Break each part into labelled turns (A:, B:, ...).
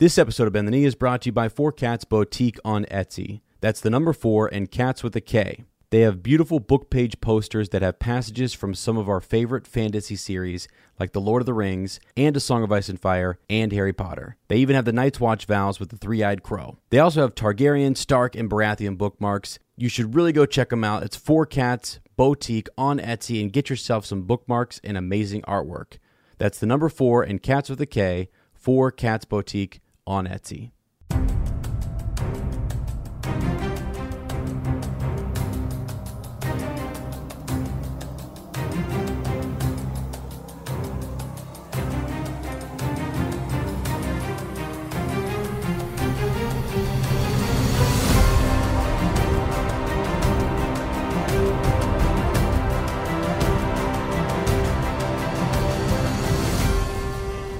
A: This episode of Bend the Knee is brought to you by Four Cats Boutique on Etsy. That's the number four and cats with a K. They have beautiful book page posters that have passages from some of our favorite fantasy series, like The Lord of the Rings, and A Song of Ice and Fire, and Harry Potter. They even have the Night's Watch vows with the three eyed crow. They also have Targaryen, Stark, and Baratheon bookmarks. You should really go check them out. It's Four Cats Boutique on Etsy and get yourself some bookmarks and amazing artwork. That's the number four and cats with a K, Four Cats Boutique on Etsy.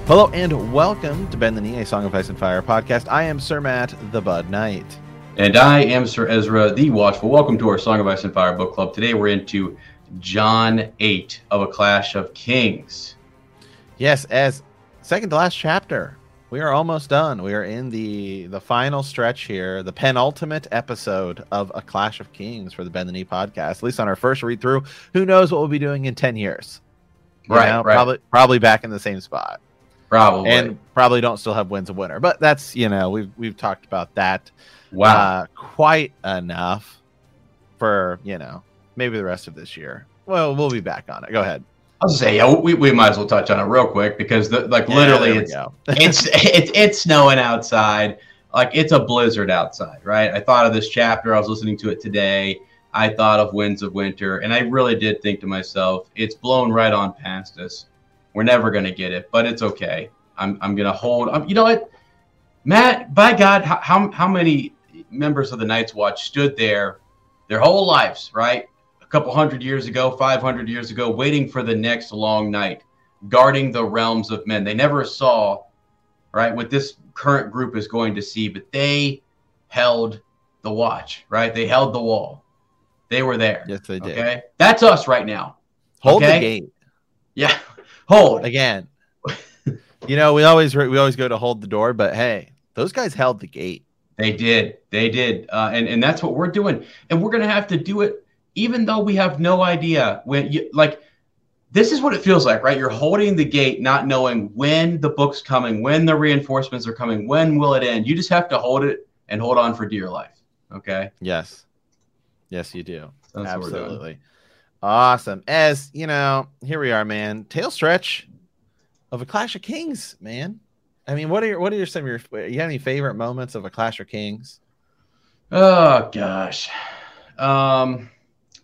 B: Hello and welcome to Bend the Knee, a Song of Ice and Fire podcast. I am Sir Matt, the Bud Knight.
C: And I am Sir Ezra, the Watchful. Welcome to our Song of Ice and Fire book club. Today we're into Jon 8 of A Clash of Kings.
B: Yes, as second to last chapter. We are almost done. We are in the the final stretch here, the penultimate episode of A Clash of Kings for the Bend the Knee podcast. At least on our first read through. Who knows what we'll be doing in ten years? You
C: Right,
B: know,
C: right.
B: Probably probably back in the same spot.
C: Probably.
B: And probably don't still have wins a winner. But that's you know, we've we've talked about that
C: wow.
B: uh, quite enough for you know maybe the rest of this year. Well, we'll be back on it. Go ahead.
C: I was gonna say, yeah, we, we might as well touch on it real quick because the, like
B: Yeah,
C: literally it's, it's it's it's snowing outside. Like it's a blizzard outside, right? I thought of this chapter. I was listening to it today. I thought of Winds of Winter, and I really did think to myself, it's blown right on past us. We're never gonna get it, but it's okay. I'm I'm gonna hold. Um, you know what, Matt? By God, how, how how many members of the Night's Watch stood there their whole lives, right? A couple hundred years ago, five hundred years ago, waiting for the next long night guarding the realms of men. They never saw, right, what this current group is going to see, but they held the watch, right? They held the wall. They were there.
B: Yes, they did.
C: Okay. That's us right now.
B: Hold
C: Okay?
B: the gate
C: Yeah. Hold.
B: again. you know, we always we always go to hold the door, but hey, those guys held the gate.
C: They did. They did. Uh, and, and that's what we're doing. And we're going to have to do it even though we have no idea when you like this is what it feels like, right? You're holding the gate, not knowing when the book's coming, when the reinforcements are coming, when will it end. You just have to hold it and hold on for dear life. Okay.
B: Yes, yes, you do.
C: That's what we're doing.
B: Absolutely. Awesome. As you know, here we are, man. Tail stretch of a Clash of Kings, man. I mean, what are your what are your some of your you have any favorite moments of a Clash of Kings?
C: Oh gosh. Um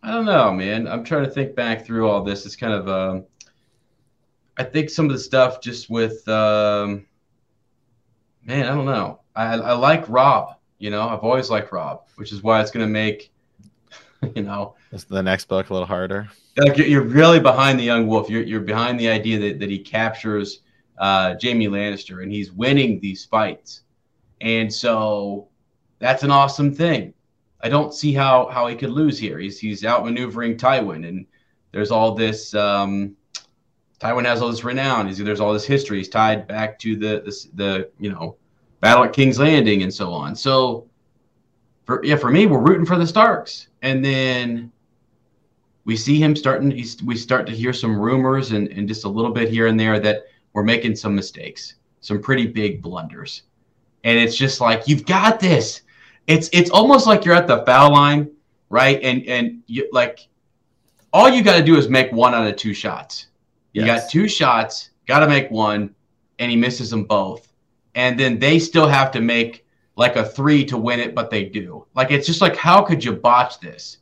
C: I don't know, man. I'm trying to think back through all this. It's kind of um I think some of the stuff just with um man, I don't know. I I like Robb, you know. I've always liked Robb, which is why it's going to make you know,
B: Is the next book a little harder?
C: like you're, you're really behind the young wolf. You're you're behind the idea that that he captures uh Jaime Lannister and he's winning these fights. And so that's an awesome thing. I don't see how how he could lose here. He's he's outmaneuvering Tywin, and there's all this. Um, Tywin has all this renown. He's, there's all this history. He's tied back to the the, the you know battle at King's Landing and so on. So for yeah, for me, we're rooting for the Starks, and then we see him starting. He's, we start to hear some rumors and and just a little bit here and there that we're making some mistakes, some pretty big blunders, and it's just like you've got this it's it's almost like you're at the foul line, right? And and you like all you got to do is make one out of two shots. You
B: Yes.
C: got two shots, got to make one, and he misses them both. And then they still have to make like a three to win it, but they do. Like it's just like how could you botch this?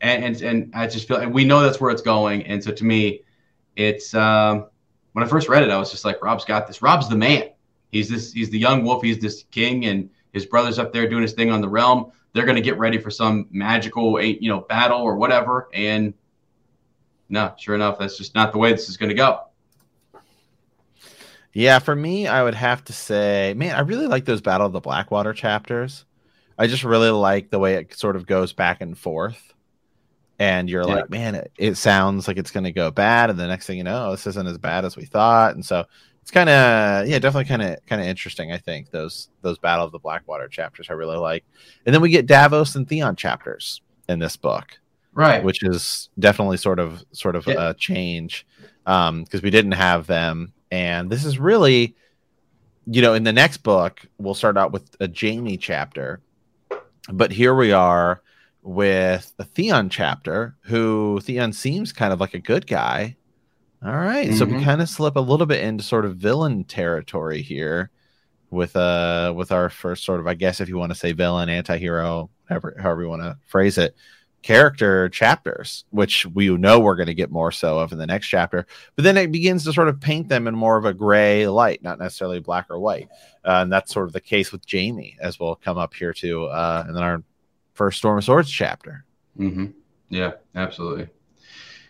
C: And and, and I just feel and we know that's where it's going. And so to me, it's um, when I first read it, I was just like, Robb's got this. Robb's the man. He's this. He's the young wolf. He's this king, and his brother's up there doing his thing on the realm. They're to get ready for some magical, you know, battle or whatever. And no, sure enough, that's just not the way this is to go.
B: Yeah, for me, I would have to say, man, I really like those Battle of the Blackwater chapters. I just really like the way it sort of goes back and forth. And you're yeah. like, man, it, it, sounds like it's going to go bad. And the next thing you know, this isn't as bad as we thought. And so it's kind of, yeah, definitely kind of, kind of interesting. I think those, those Battle of the Blackwater chapters I really like. And then we get Davos and Theon chapters in this book.
C: Right.
B: Which is definitely sort of, sort of yeah. a change. Um, because we didn't have them and this is really, you know, in the next book, we'll start out with a Jaime chapter. But here we are with a Theon chapter, who Theon seems kind of like a good guy. All right, mm-hmm. So we mm-hmm. kind of slip a little bit into sort of villain territory here with uh with our first sort of I guess if you want to say villain, anti-hero, whatever however you want to phrase it character chapters, which we know we're going to get more so of in the next chapter. But then it begins to sort of paint them in more of a gray light, not necessarily black or white. Uh, and that's sort of the case with Jaime, as we'll come up here to uh, in our first Storm of Swords chapter.
C: Mm-hmm. Yeah, absolutely.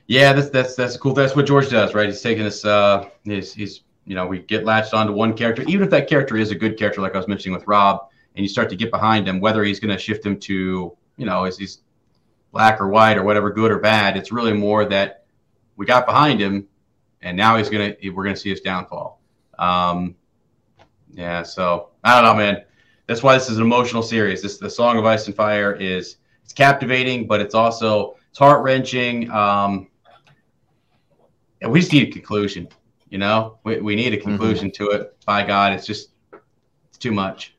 C: Yeah, that's that's that's cool. That's what George does, right? He's taking us. Uh, he's he's you know we get latched onto one character, even if that character is a good character, like I was mentioning with Robb, and you start to get behind him, whether he's going to shift him to you know is he's black or white or whatever, good or bad. It's really more that we got behind him, and now he's gonna we're gonna see his downfall. Um, yeah, so I don't know, man. That's why this is an emotional series. This the Song of Ice and Fire is it's captivating, but it's also it's heart wrenching. Um, and we just need a conclusion. You know, we, we need a conclusion mm-hmm. to it. By God, it's just it's too much.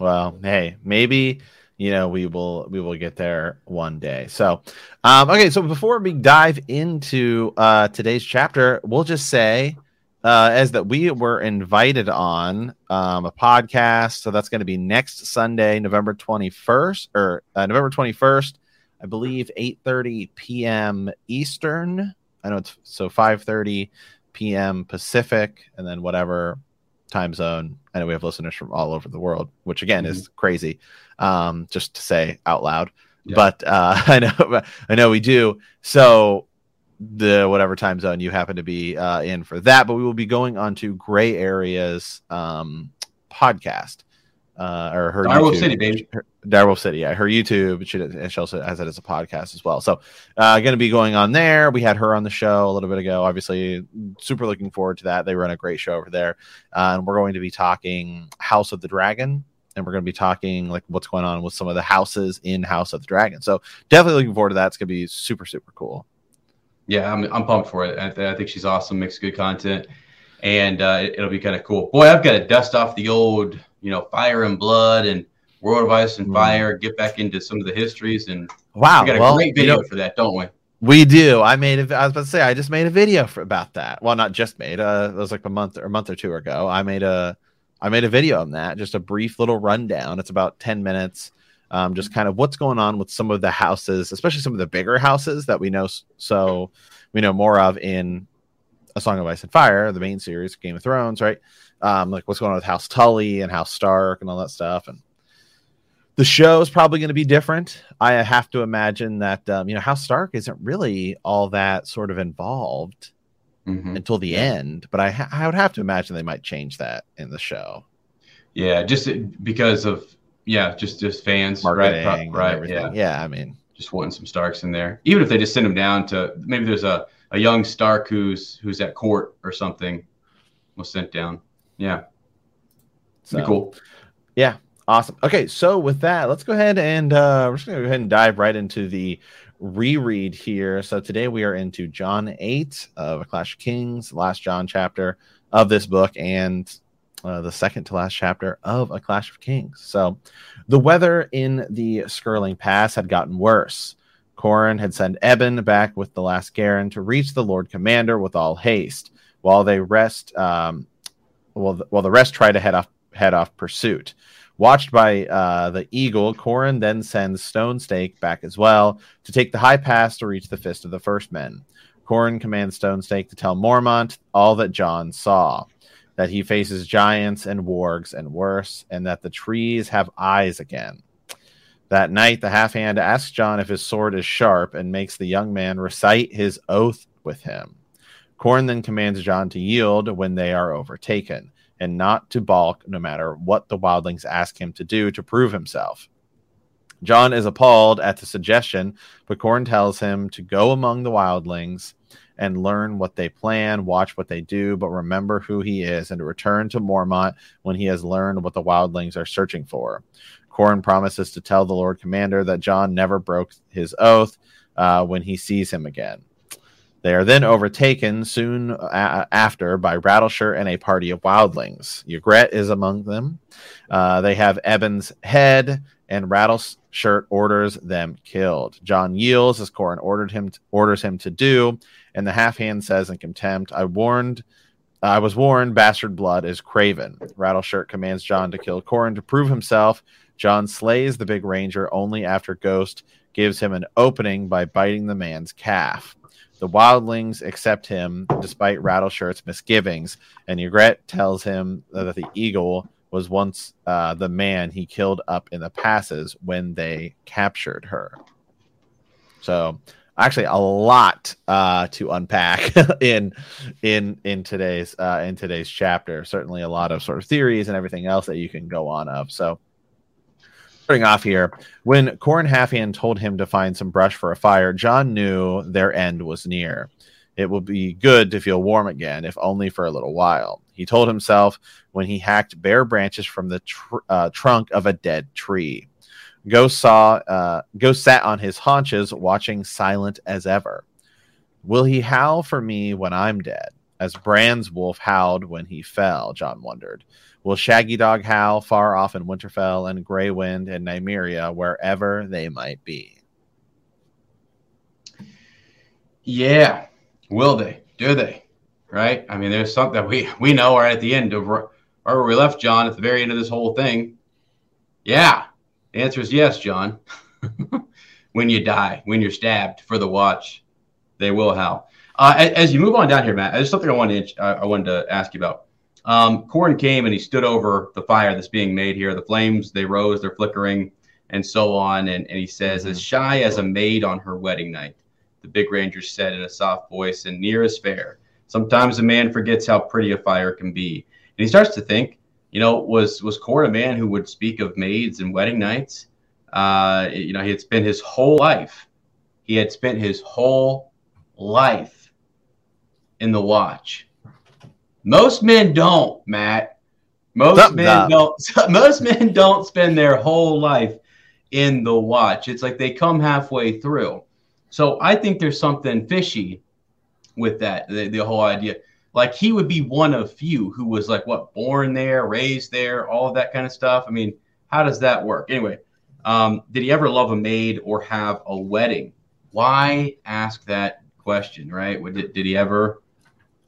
B: Well, hey, maybe you know we will we will get there one day so um okay so before we dive into uh today's chapter we'll just say uh as that we were invited on um a podcast so that's going to be next sunday november 21st or uh, november 21st i believe 8 30 p.m eastern i know it's so 5 30 p.m pacific and then whatever time zone. I know we have listeners from all over the world, which again mm-hmm. is crazy, um, just to say out loud. Yeah. But uh, I know, I know we do. So the whatever time zone you happen to be uh, in for that, but we will be going on to Gray Areas um, podcast uh, or her
C: Direwolf City, baby.
B: Her, Direwolf City, yeah, her YouTube. She, and she also has it as a podcast as well. So, uh, going to be going on there. We had her on the show a little bit ago. Obviously, super looking forward to that. They run a great show over there, uh, and we're going to be talking House of the Dragon. And we're going to be talking like what's going on with some of the houses in House of the Dragon. So definitely looking forward to that. It's going to be super super cool.
C: Yeah, I'm I'm pumped for it. I, th- I think she's awesome. Makes good content, and uh, it, will be kind of cool. Boy, I've got to dust off the old you know, Fire and Blood and World of Ice and mm. Fire, get back into some of the histories. And
B: wow,
C: we got a well, great video you know, for that, don't we?
B: We do. I made. A, I was about to say. I just made a video for, about that. Well, not just made. Uh, it was like a month or a month or two ago. I made a. I made a video on that. Just a brief little rundown. It's about ten minutes. Um, just kind of what's going on with some of the houses, especially some of the bigger houses that we know so we know more of in A Song of Ice and Fire, the main series, Game of Thrones, right? um, like what's going on with House Tully and House Stark and all that stuff. And the show is probably going to be different. I have to imagine that um, you know House Stark isn't really all that sort of involved mm-hmm. until the end, but I ha- I would have to imagine they might change that in the show.
C: Yeah, just because of yeah, just just fans,
B: Marketing
C: right? Right. Yeah.
B: Yeah. I mean,
C: just wanting some Starks in there, even if they just send them down to maybe there's a a young Stark who's who's at court or something was sent down. Yeah. So, Be cool.
B: Yeah. Awesome. Okay, so with that, let's go ahead and uh, we're just gonna go ahead and dive right into the reread here. So today we are into Jon 8 of A Clash of Kings, last Jon chapter of this book, and uh, the second to last chapter of A Clash of Kings. So the weather in the Skirling Pass had gotten worse. Qhorin had sent Ebben back with the last Garron to reach the Lord Commander with all haste. While they rest, um, while the, while the rest try to head off head off pursuit. Watched by uh, the Eagle, Qhorin then sends Stone Snake back as well to take the high pass to reach the Fist of the First Men. Qhorin commands Stone Snake to tell Mormont all that Jon saw. that he faces giants and wargs and worse, and that the trees have eyes again. That night, the half hand asks Jon if his sword is sharp and makes the young man recite his oath with him. Qhorin then commands Jon to yield when they are overtaken and not to balk no matter what the wildlings ask him to do to prove himself. Jon is appalled at the suggestion, but Qhorin tells him to go among the wildlings and learn what they plan, watch what they do, but remember who he is, and to return to Mormont when he has learned what the wildlings are searching for. Qhorin promises to tell the Lord Commander that Jon never broke his oath uh, when he sees him again. They are then overtaken soon a- after by Rattleshirt and a party of wildlings. Ygritte is among them. Uh, they have Ebben's head, and Rattleshirt orders them killed. Jon yields as Qhorin ordered him orders him to do, and the half hand says in contempt, "I warned." I was warned, bastard blood is craven. Rattleshirt commands Jon to kill Qhorin to prove himself. Jon slays the big ranger only after Ghost gives him an opening by biting the man's calf. The wildlings accept him despite Rattleshirt's misgivings, and Ygritte tells him that the eagle was once uh, the man he killed up in the passes when they captured her. So, actually, a lot uh, to unpack in in in today's uh, in today's chapter. Certainly, a lot of sort of theories and everything else that you can go on of. So, starting off here, when Qhorin Halfhand told him to find some brush for a fire, Jon knew their end was near. It would be good to feel warm again, if only for a little while. He told himself when he hacked bare branches from the tr- uh, trunk of a dead tree. Ghost saw, uh, Ghost sat on his haunches, watching silent as ever. Will he howl for me when I'm dead, as Bran's wolf howled when he fell? Jon wondered. Will Shaggy Dog howl far off in Winterfell and Grey Wind and Nymeria, wherever they might be?
C: Yeah. Will they? Do they? Right? I mean, there's something that we we know are at the end of where we left Jon at the very end of this whole thing. Yeah. The answer is yes, Jon. when you die, when you're stabbed for the watch, they will howl. Uh, as you move on down here, Matt, there's something I wanted to, I wanted to ask you about. Um, Qhorin came and he stood over the fire that's being made here. The flames, they rose, they're flickering, and so on. And, and he says, mm-hmm. as shy as a maid on her wedding night, the big ranger said in a soft voice, and near as fair. Sometimes a man forgets how pretty a fire can be. And he starts to think, you know, was was Qhorin a man who would speak of maids and wedding nights? Uh, you know, he had spent his whole life, he had spent his whole life in the watch most men don't, Matt. Most men don't. Most men don't spend their whole life in the watch. It's like they come halfway through. So I think there's something fishy with that. The, the whole idea, like he would be one of few who was like what born there, raised there, all of that kind of stuff. I mean, how does that work? Anyway, um, did he ever love a maid or have a wedding? Why ask that question, right? Did, did he ever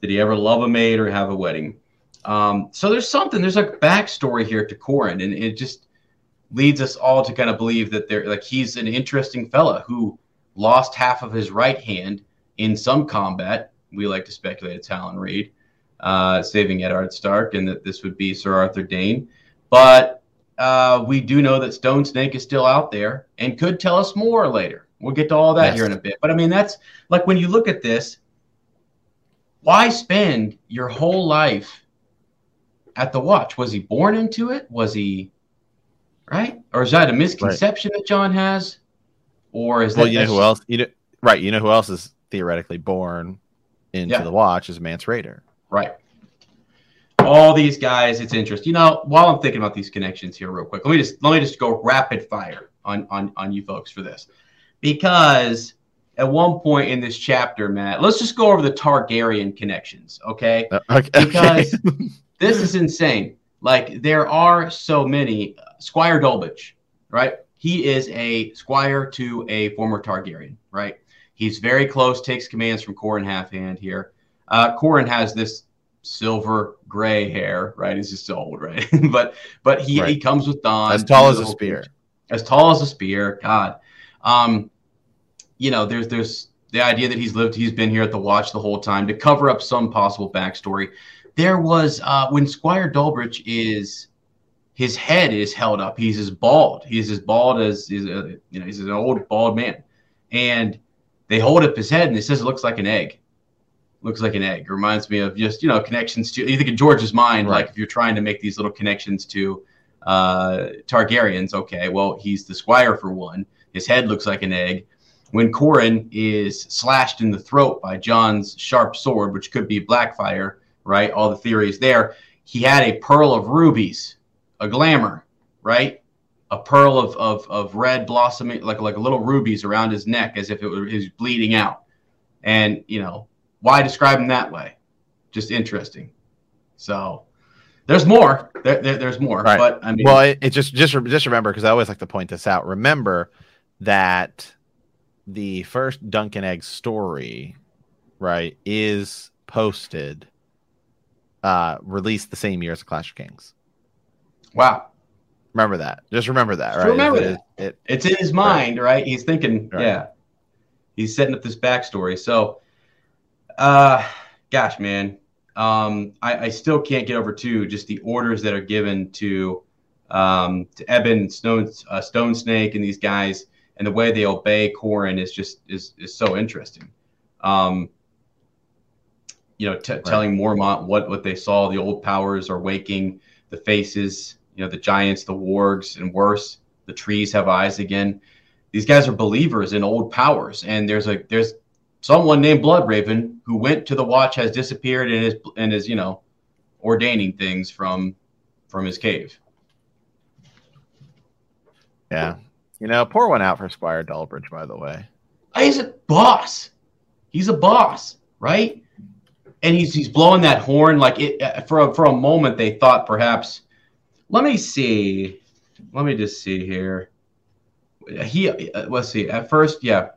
C: did he ever love a maid or have a wedding? Um, so there's something, there's a backstory here to Qhorin, and it just leads us all to kind of believe that they're like he's an interesting fella who lost half of his right hand in some combat. We like to speculate it's Howland Reed, uh, saving Eddard Stark, and that this would be Sir Arthur Dayne. But uh, we do know that Stone Snake is still out there and could tell us more later. We'll get to all that yes. here in a bit. But I mean, that's like when you look at this, why spend your whole life at the watch? Was he born into it? Was he right? Or is that a misconception right. that Jon has? Or is
B: well,
C: that
B: you know who else? You know, right? You know who else is theoretically born into yeah. the watch is Mance Rayder.
C: Right. All these guys, it's interesting. You know, while I'm thinking about these connections here, real quick, let me just let me just go rapid fire on on on you folks for this, because at one point in this chapter, Matt. Let's just go over the Targaryen connections, okay? Uh, okay. Because this is insane. Like there are so many. Squire Dalbridge, right? He is a squire to a former Targaryen, right? He's very close, takes commands from Qhorin Halfhand here. Uh, Qhorin has this silver gray hair, right? He's just old, right? but but he, right. he comes with Don.
B: As tall as a spear.
C: As tall as a spear. God. Um, you know, there's there's the idea that he's lived, he's been here at the watch the whole time to cover up some possible backstory there was uh, when Squire Dalbridge is his head is held up. He's as bald. He's as bald as he's a, you know he's an old bald man, and they hold up his head and it says it looks like an egg. Looks like an egg. Reminds me of just you know connections to you think in George's mind,
B: Right.
C: like if you're trying to make these little connections to uh, Targaryens. Okay, well he's the Squire for one. His head looks like an egg. When Qhorin is slashed in the throat by Jon's sharp sword, which could be Blackfyre, right? All the theories there. He had a pearl of rubies, a glamour, right? A pearl of, of, of red blossoming, like like little rubies around his neck, as if it was, he was bleeding out. And you know, why describe him that way? Just interesting. So there's more. There, there- there's more.
B: Right.
C: But I mean,
B: Well, it, it just just just remember because I always like to point this out. Remember that the first Dunk and Egg story, right, is posted, uh, released the same year as Clash of Kings.
C: wow.
B: Remember that. Just remember that.
C: Just
B: Right.
C: remember
B: It-
C: that.
B: It,
C: It's in his mind, right? He's thinking,
B: Right.
C: yeah. He's setting up this backstory. So, uh, gosh, man, um, I, I still can't get over too just the orders that are given to um, to Ebben Stone uh, Stone Snake and these guys, and the way they obey Qhorin is just is is so interesting. Um, you know, t- telling Mormont what what they saw, the old powers are waking, the faces, you know, the giants, the wargs, and worse, the trees have eyes again. These guys are believers in old powers, and there's a there's someone named Bloodraven who went to the Watch has disappeared and is and is you know ordaining things from from his cave.
B: yeah. You know, pour one out for Squire Dalbridge, by the way.
C: He's a boss. He's a boss, right? And he's he's blowing that horn like it uh, for a, for a moment. They thought perhaps. Let me see. Let me just see here. He uh, let's see. At first, yeah,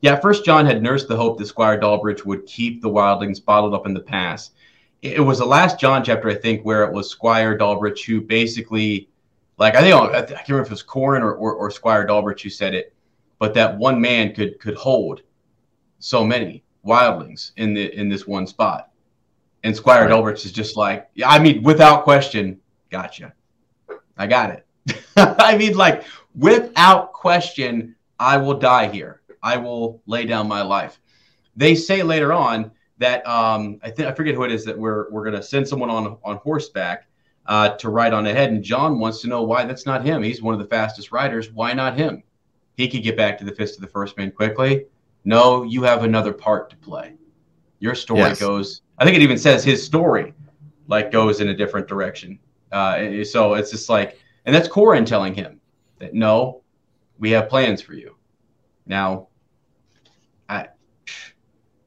C: yeah. At first, Jon had nursed the hope that Squire Dalbridge would keep the wildlings bottled up in the past. It, it was the last Jon chapter, I think, where it was Squire Dalbridge who basically, like I think I can't remember if it was Qhorin or, or, or Squire Dalbridge who said it but that one man could could hold so many wildlings in the in this one spot. And Squire
B: Right.
C: Is just like, yeah, I mean, without question, gotcha. I got it. I mean, like, without question, I will die here. I will lay down my life. They say later on that um, I think I forget who it is that we're we're gonna send someone on on horseback uh, to ride on ahead, and Jon wants to know why that's not him. He's one of the fastest riders. Why not him? He could get back to the fist of the first man quickly. No, you have another part to play. Your story
B: Yes.
C: goes. I think it even says his story, like goes in a different direction. Uh, so it's just like, and that's Qhorin telling him that no, we have plans for you. Now, I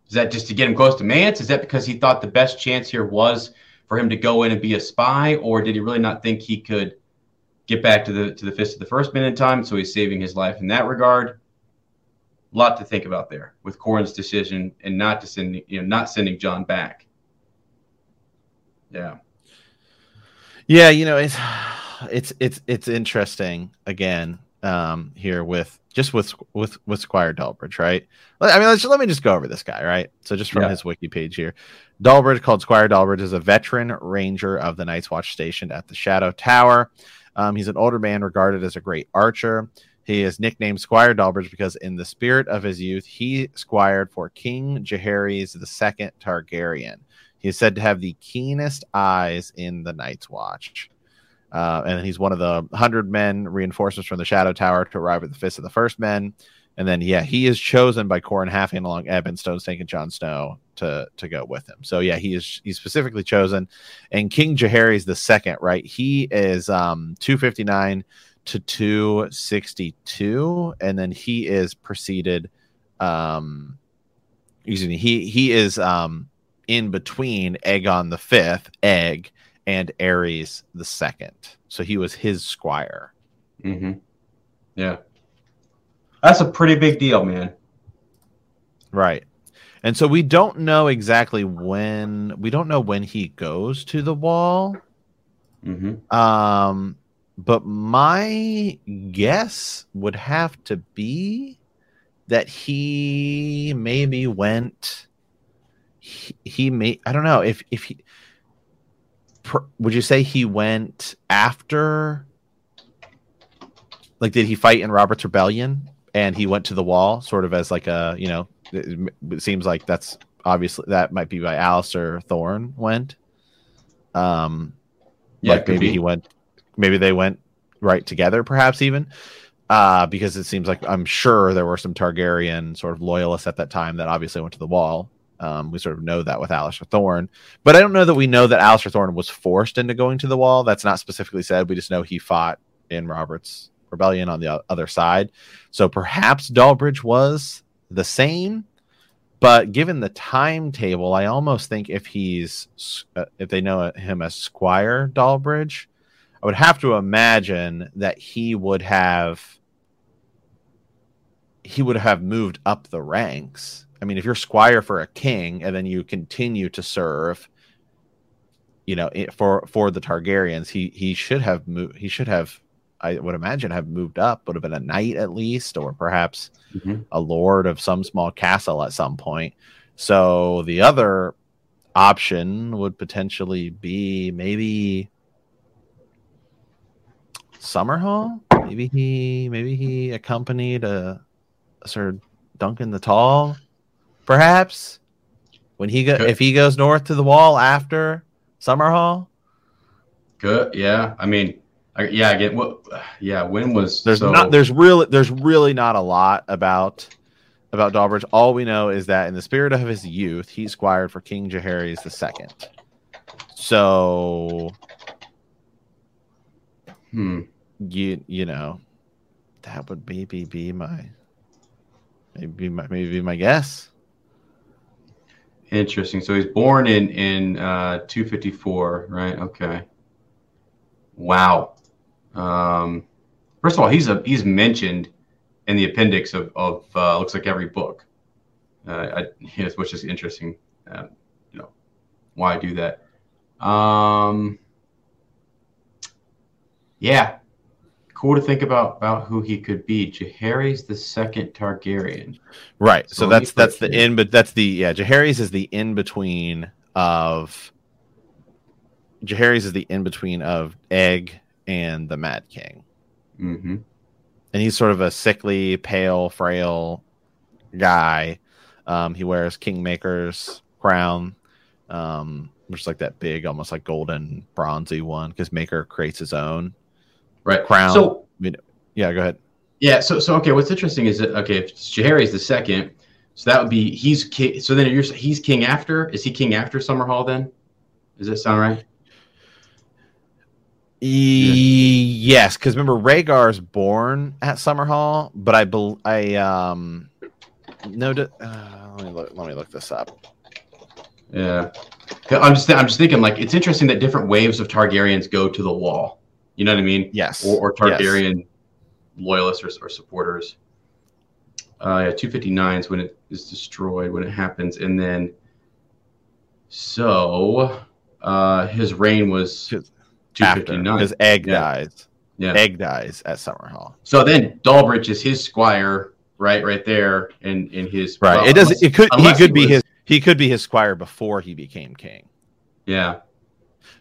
C: is that just to get him close to Mance? Is that because he thought the best chance here was for him to go in and be a spy, or did he really not think he could get back to the to the fist of the first man in time? So he's saving his life in that regard. A lot to think about there with Qhorin's decision and not to send you know not sending Jon back. Yeah.
B: Yeah, you know, it's it's it's it's interesting again um here with just with with with Squire Dalbridge, right? I mean, let's let me just go over this guy, right? So just from
C: Yeah.
B: his wiki page here. Dalbridge called Squire Dalbridge is a veteran ranger of the Night's Watch stationed at the Shadow Tower. Um, he's an older man regarded as a great archer. He is nicknamed Squire Dalbridge because, in the spirit of his youth, he squired for King Jaehaerys II Targaryen. He is said to have the keenest eyes in the Night's Watch. Uh, and he's one of the hundred men reinforcements from the Shadow Tower to arrive at the Fist of the First Men. And then, yeah, he is chosen by Qhorin Halfhand along Evan, Stone Snake, and Jon Snow to to go with him. So yeah, he is he's specifically chosen. And King Jaehaerys the second, right? He is um 259 to 262, and then he is preceded. Um, excuse me, he he is um in between Aegon the fifth, Egg, and Aerys the second. So he was his squire.
C: Mm-hmm. Yeah. That's a pretty big deal, man.
B: Right. And so we don't know exactly when we don't know when he goes to the wall.
C: Mm-hmm.
B: Um but my guess would have to be that he maybe went he, he may I don't know if if he pr- would you say he went after? Like, did he fight in Robert's Rebellion and he went to the wall, sort of as like a you know? It, it seems like that's obviously that might be why Alliser Thorne went. Um,
C: Yeah,
B: like maybe
C: be.
B: he went, maybe they went right together, perhaps even. Uh, because it seems like I'm sure there were some Targaryen sort of loyalists at that time that obviously went to the wall. Um, we sort of know that with Alliser Thorne, but I don't know that we know that Alliser Thorne was forced into going to the wall. That's not specifically said. We just know he fought in Robert's rebellion on the other side. So perhaps Dalbridge was the same, but given the timetable, I almost think if he's uh, if they know him as Squire Dalbridge, I would have to imagine that he would have he would have moved up the ranks. I mean, if you're squire for a king and then you continue to serve, you know, for for the Targaryens, he he should have moved. He should have, I would imagine, have moved up. Would have been a knight at least, or perhaps
C: Mhm.
B: a lord of some small castle at some point. So the other option would potentially be maybe Summerhall. Maybe he maybe he accompanied a, a Sir Duncan the Tall, perhaps when he go
C: Good.
B: if he goes north to the wall after Summerhall.
C: Good. Yeah. I mean, I, yeah. Again, what? Yeah. When was
B: There's
C: so,
B: not there's really there's really not a lot about about Dalbridge. All we know is that in the spirit of his youth, he squired for King Jaehaerys the second. So
C: Hmm.
B: you you know that would maybe be my maybe my maybe my guess.
C: Interesting. So he's born in in uh, 254, right? Okay. Wow. Um, first of all, he's a he's mentioned in the appendix of of uh, looks like every book, uh, I, which is interesting. Uh, you know, why I do that? Um, yeah, cool to think about about who he could be. Jaehaerys the second Targaryen.
B: Right. So,
C: So
B: that's that's the in but that's the yeah, Jaehaerys is the in between of Jaehaerys is the in between of Egg and the Mad King.
C: Mm-hmm.
B: and he's sort of a sickly, pale, frail guy. Um, he wears Kingmaker's crown, um, which is like that big, almost like golden, bronzy one, because Maker creates his own
C: Right.
B: crown.
C: So
B: yeah, go ahead.
C: Yeah. So so okay. What's interesting is that okay, if Jaehaerys the second, so that would be he's king. So then you're he's king after. Is he king after Summerhall then? Does that sound right?
B: E- Yes, because remember Rhaegar's born at Summerhall, but I bel I um no. Uh, let me look. Let me look this up.
C: Yeah, I'm just I'm just thinking like it's interesting that different waves of Targaryens go to the wall. You know what I mean?
B: Yes,
C: Or, or
B: Yes.
C: Targaryen loyalists or, or supporters. Uh, yeah, 259 is when it is destroyed when it happens, and then so uh, his reign was
B: After, because Egg
C: Yeah.
B: dies.
C: Yeah.
B: Egg dies at Summerhall.
C: So then Dalbridge is his squire, right, right there, in in his
B: Right.
C: well,
B: it does. It could. He could be
C: was-
B: his. He could be his squire before he became king.
C: Yeah,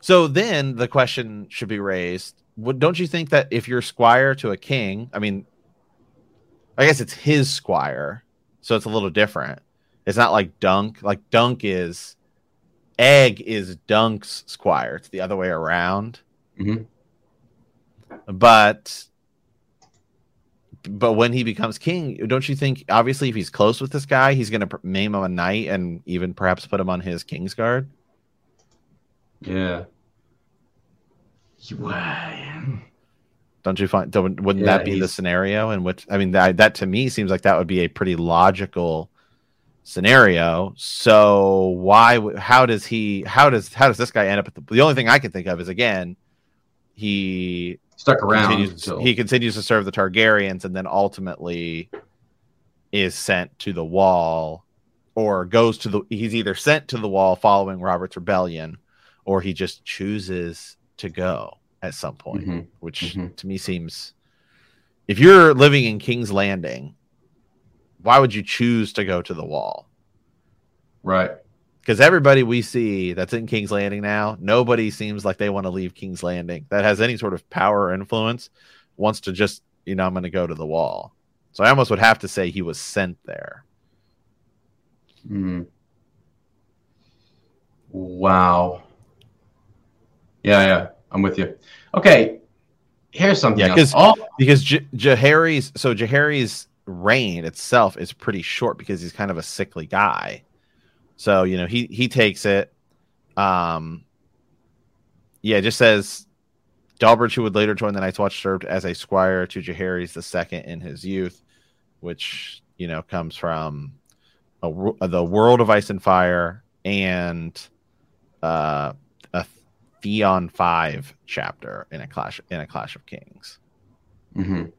B: So then the question should be raised: Would don't you think that if you're squire to a king, I mean, I guess it's his squire, so it's a little different. It's not like Dunk. Like Dunk is, Egg is Dunk's squire. It's the other way around.
C: Mhm.
B: But but when he becomes king, don't you think? Obviously, if he's close with this guy, he's going to name him a knight and even perhaps put him on his king's guard.
C: yeah. You-
B: Don't you find? Don't, wouldn't
C: Yeah,
B: that be the scenario in which? I mean, that that to me seems like that would be a pretty logical scenario. So why? How does he? How does how does this guy end up? At the, the only thing I can think of is again, he
C: Stuck around.
B: continues. He continues to serve the Targaryens, and then ultimately is sent to the wall, or goes to the. He's either sent to the wall following Robert's rebellion, or he just chooses to go at some point
C: Mhm,
B: which
C: Mhm.
B: to me seems if you're living in King's Landing, why would you choose to go to the wall?
C: Right.
B: Because everybody we see that's in King's Landing now, nobody seems like they want to leave King's Landing that has any sort of power or influence wants to just, you know, I'm going to go to the wall. So I almost would have to say he was sent there.
C: Mm. Wow. Yeah, yeah, I'm with you. Okay, here's something.
B: Yeah,
C: else.
B: because J- Jaehaerys so Jaehaerys' reign itself is pretty short because he's kind of a sickly guy. So you know he he takes it. Um. Yeah, it just says Dalbridge, who would later join the Night's Watch, served as a squire to Jaehaerys the second in his youth, which you know comes from a, the World of Ice and Fire and uh, a Theon Five chapter in a Clash in a Clash of Kings.
C: Mhm.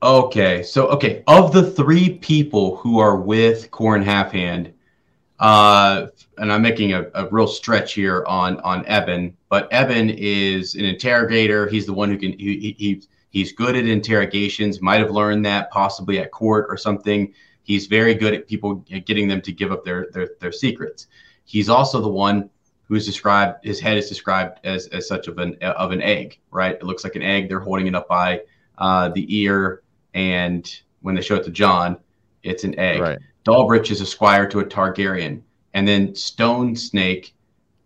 C: Okay, so okay, of the three people who are with Qhorin Halfhand, uh, and I'm making a, a real stretch here on on Ebben, but Ebben is an interrogator. He's the one who can he, he- he he's good at interrogations. Might have learned that possibly at court or something. He's very good at people getting them to give up their their, their secrets. He's also the one who's described. His head is described as as such of an of an egg, right? It looks like an egg. They're holding it up by uh, the ear, and when they show it to Jon, it's an egg.
B: Right.
C: Dalbridge is a squire to a Targaryen, and then Stone Snake,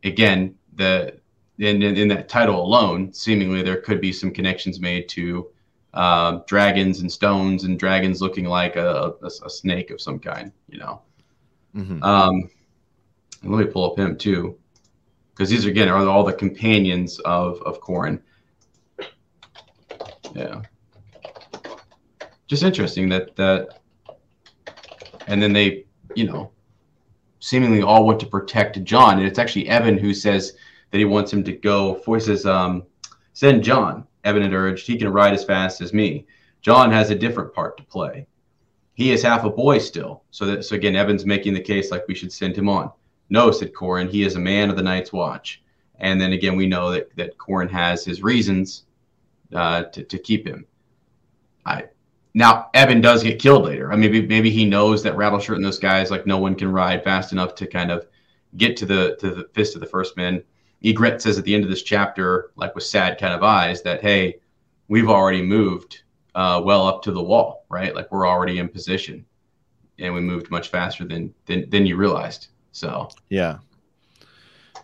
C: again, the in, in, in that title alone, seemingly there could be some connections made to uh, dragons and stones, and dragons looking like a, a, a snake of some kind, you know.
B: Mhm.
C: Um, let me pull up him too, because these again are all the companions of of Qhorin. Yeah, just interesting that that, and then they, you know, seemingly all want to protect Jon, and it's actually Evan who says that he wants him to go. Says, um, "Send Jon." Evan had urged, "He can ride as fast as me." Jon has a different part to play. He is half a boy still, so that so again, Evan's making the case like we should send him on. No, said Qhorin, he is a man of the Night's Watch. And then again, we know that that Qhorin has his reasons uh, to to keep him. I now Evan does get killed later. I mean, maybe maybe he knows that Rattleshirt and those guys like no one can ride fast enough to kind of get to the to the fist of the first man. Ygritte says at the end of this chapter, like with sad kind of eyes, that hey, we've already moved uh, well up to the wall, right? Like we're already in position, and we moved much faster than than than you realized. So
B: Yeah.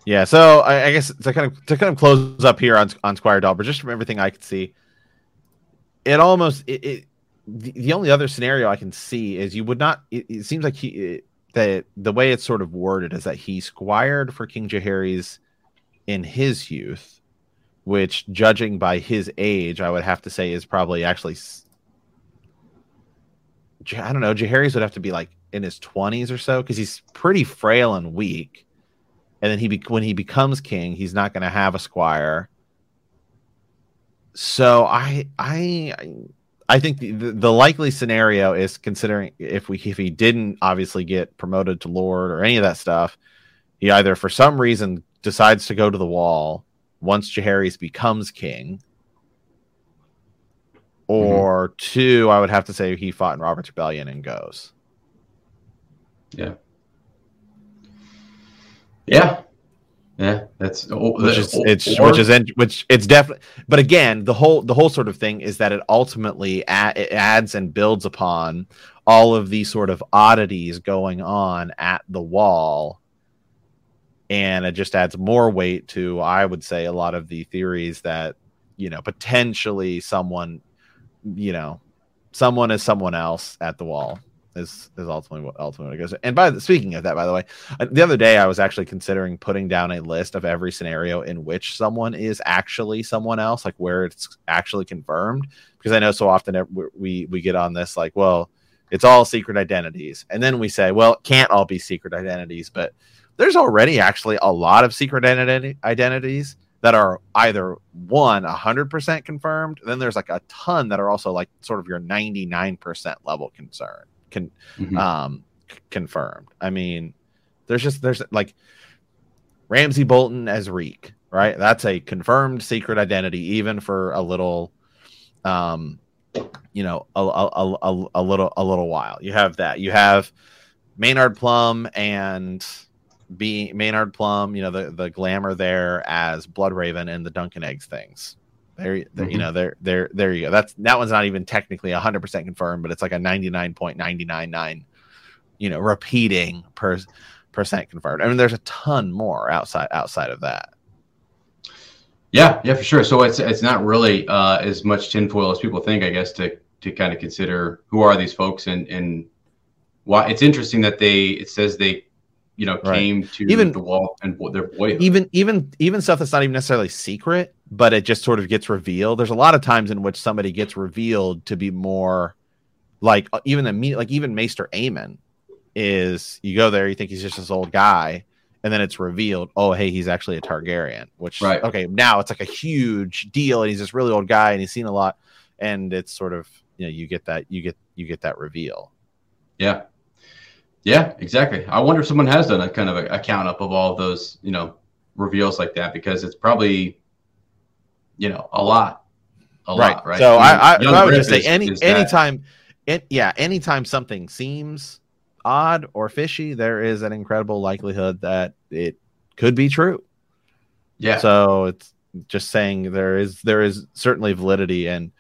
B: Yeah, so I, I guess to kind of to kind of close up here on on Squire Dalbridge, just from everything I could see, it almost it, it the, the only other scenario I can see is you would not. It, it seems like he it, that the way it's sort of worded is that he squired for King Jaehaerys in his youth, which, judging by his age, I would have to say is probably actually. I don't know. Jaehaerys would have to be like in his twenties or so because he's pretty frail and weak. And then he be- when he becomes king, he's not going to have a squire. So I I I think the, the, likely scenario is considering if we if he didn't obviously get promoted to lord or any of that stuff, he either for some reason decides to go to the wall once Jaehaerys becomes king, mm-hmm. or two, I would have to say he fought in Robert's Rebellion and goes.
C: yeah, yeah, yeah. That's
B: which is it's
C: or-
B: which is which it's definitely but again the whole the whole sort of thing is that it ultimately a- it adds and builds upon all of these sort of oddities going on at the wall and it just adds more weight to i would say a lot of the theories that you know potentially someone you know someone is someone else at the wall is is ultimately what ultimately what it goes. And by the, speaking of that, by the way, uh, the other day I was actually considering putting down a list of every scenario in which someone is actually someone else, like where it's actually confirmed, because I know so often we, we get on this like, well, it's all secret identities, and then we say, well, it can't all be secret identities, but there's already actually a lot of secret identity identities that are either one 100% confirmed then there's like a ton that are also like sort of your 99% level concern can
C: Mhm.
B: um c- confirmed i mean there's just there's like ramsay bolton as reek right that's a confirmed secret identity even for a little um you know a, a, a, a- a little a little while you have that you have Maynard Plumm and being Maynard Plumm, you know, the the glamour there as Blood Raven and the Duncan Eggs things. There, there
C: Mhm.
B: you know, there, there, there you go. That's that one's not even technically hundred percent confirmed, but it's like a ninety nine point ninety nine nine, you know, repeating per percent confirmed. I mean, there's a ton more outside outside of that.
C: Yeah, yeah, for sure. So it's it's not really uh, as much tinfoil as people think, I guess, to to kind of consider who are these folks and and why. It's interesting that they it says they, you know,
B: Right.
C: came to
B: Even-
C: the wall and their boyhood.
B: even even even stuff that's not even necessarily secret but it just sort of gets revealed there's a lot of times in which somebody gets revealed to be more like uh, even the me like even maester Aemon is you go there you think he's just this old guy and then it's revealed oh hey he's actually a targaryen which
C: Right.
B: okay now it's like a huge deal and he's this really old guy and he's seen a lot and it's sort of you know you get that you get you get that reveal
C: Yeah. Yeah, exactly. I wonder if someone has done a kind of a, a count up of all of those, you know, reveals like that because it's probably, you know, a lot. A lot, right?
B: So I, I, I would just say any anytime, it, yeah, anytime something seems odd or fishy, there is an incredible likelihood that it could be true.
C: Yeah.
B: So it's just saying there is there is certainly validity and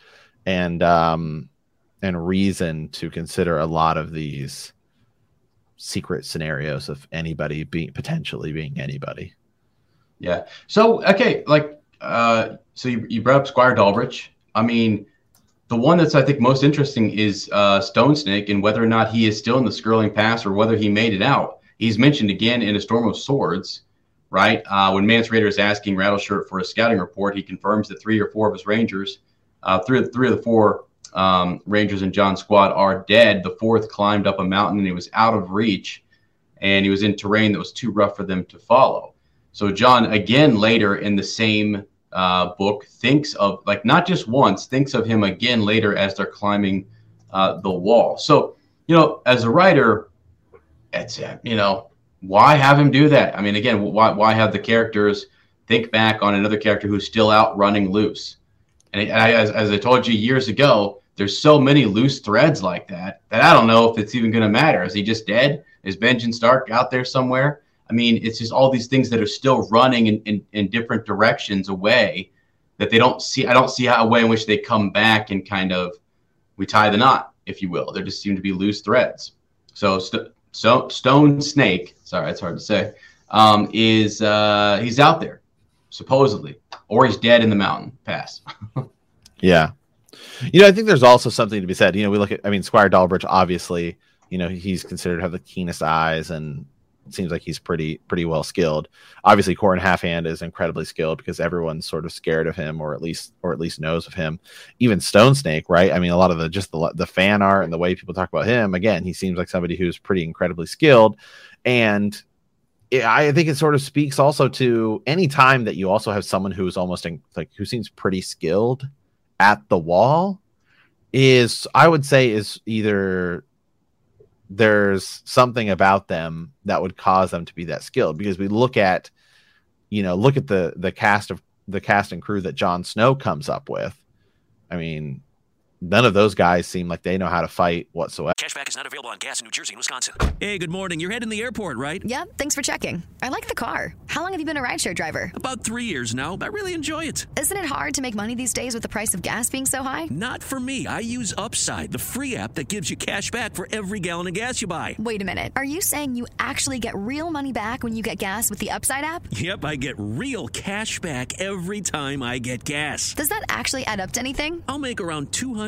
B: and um and reason to consider a lot of these secret scenarios of anybody being potentially being anybody.
C: Yeah. So okay, like uh so you, you brought up Squire Dalbridge. I mean, the one that's I think most interesting is uh Stone Snake and whether or not he is still in the Skirling Pass or whether he made it out. He's mentioned again in a Storm of Swords, right? Uh when Mance Rayder is asking Rattleshirt for a scouting report, he confirms that three or four of his rangers, uh three three of the four um rangers in Jon's squad are dead. The fourth climbed up a mountain and he was out of reach and he was in terrain that was too rough for them to follow. So Jon again later in the same uh, book thinks of like not just once thinks of him again later as they're climbing uh, the wall. So you know, as a writer, it's you know why have him do that? I mean, again, why why have the characters think back on another character who's still out running loose? And I, as, as I told you years ago, there's so many loose threads like that that I don't know if it's even going to matter. Is he just dead? Is Benjen Stark out there somewhere? I mean, it's just all these things that are still running in, in, in different directions away that they don't see. I don't see how, a way in which they come back and kind of we tie the knot, if you will. There just seem to be loose threads. So, st- so Stone Snake, sorry, it's hard to say, um, is uh, he's out there supposedly, or he's dead in the mountain pass.
B: Yeah. You know, I think there's also something to be said. You know, we look at, I mean, Squire Dalbridge, obviously, you know, he's considered to have the keenest eyes and seems like he's pretty, pretty well skilled. Obviously, Qhorin Halfhand is incredibly skilled because everyone's sort of scared of him or at least, or at least knows of him. Even Stone Snake, right? I mean, a lot of the, just the, the fan art and the way people talk about him, again, he seems like somebody who's pretty incredibly skilled. And it, I think it sort of speaks also to any time that you also have someone who is almost in, like, who seems pretty skilled at the wall is I would say is either there's something about them that would cause them to be that skilled. Because we look at you know look at the the cast of the cast and crew that Jon Snow comes up with. I mean none of those guys seem like they know how to fight whatsoever
D: Cashback is not available on gas in New Jersey and Wisconsin. Hey, good morning. You're heading the airport, right?
E: Yep, thanks for checking. I like the car. How long have you been a rideshare driver?
D: About three years now. I really enjoy it.
E: Isn't it hard to make money these days with the price of gas being so high?
D: Not for me. I use Upside, the free app that gives you cash back for every gallon of gas you buy.
E: Wait a minute. Are you saying you actually get real money back when you get gas with the Upside app?
D: Yep, I get real cash back every time I get gas.
E: Does that actually add up to anything?
D: I'll make around $200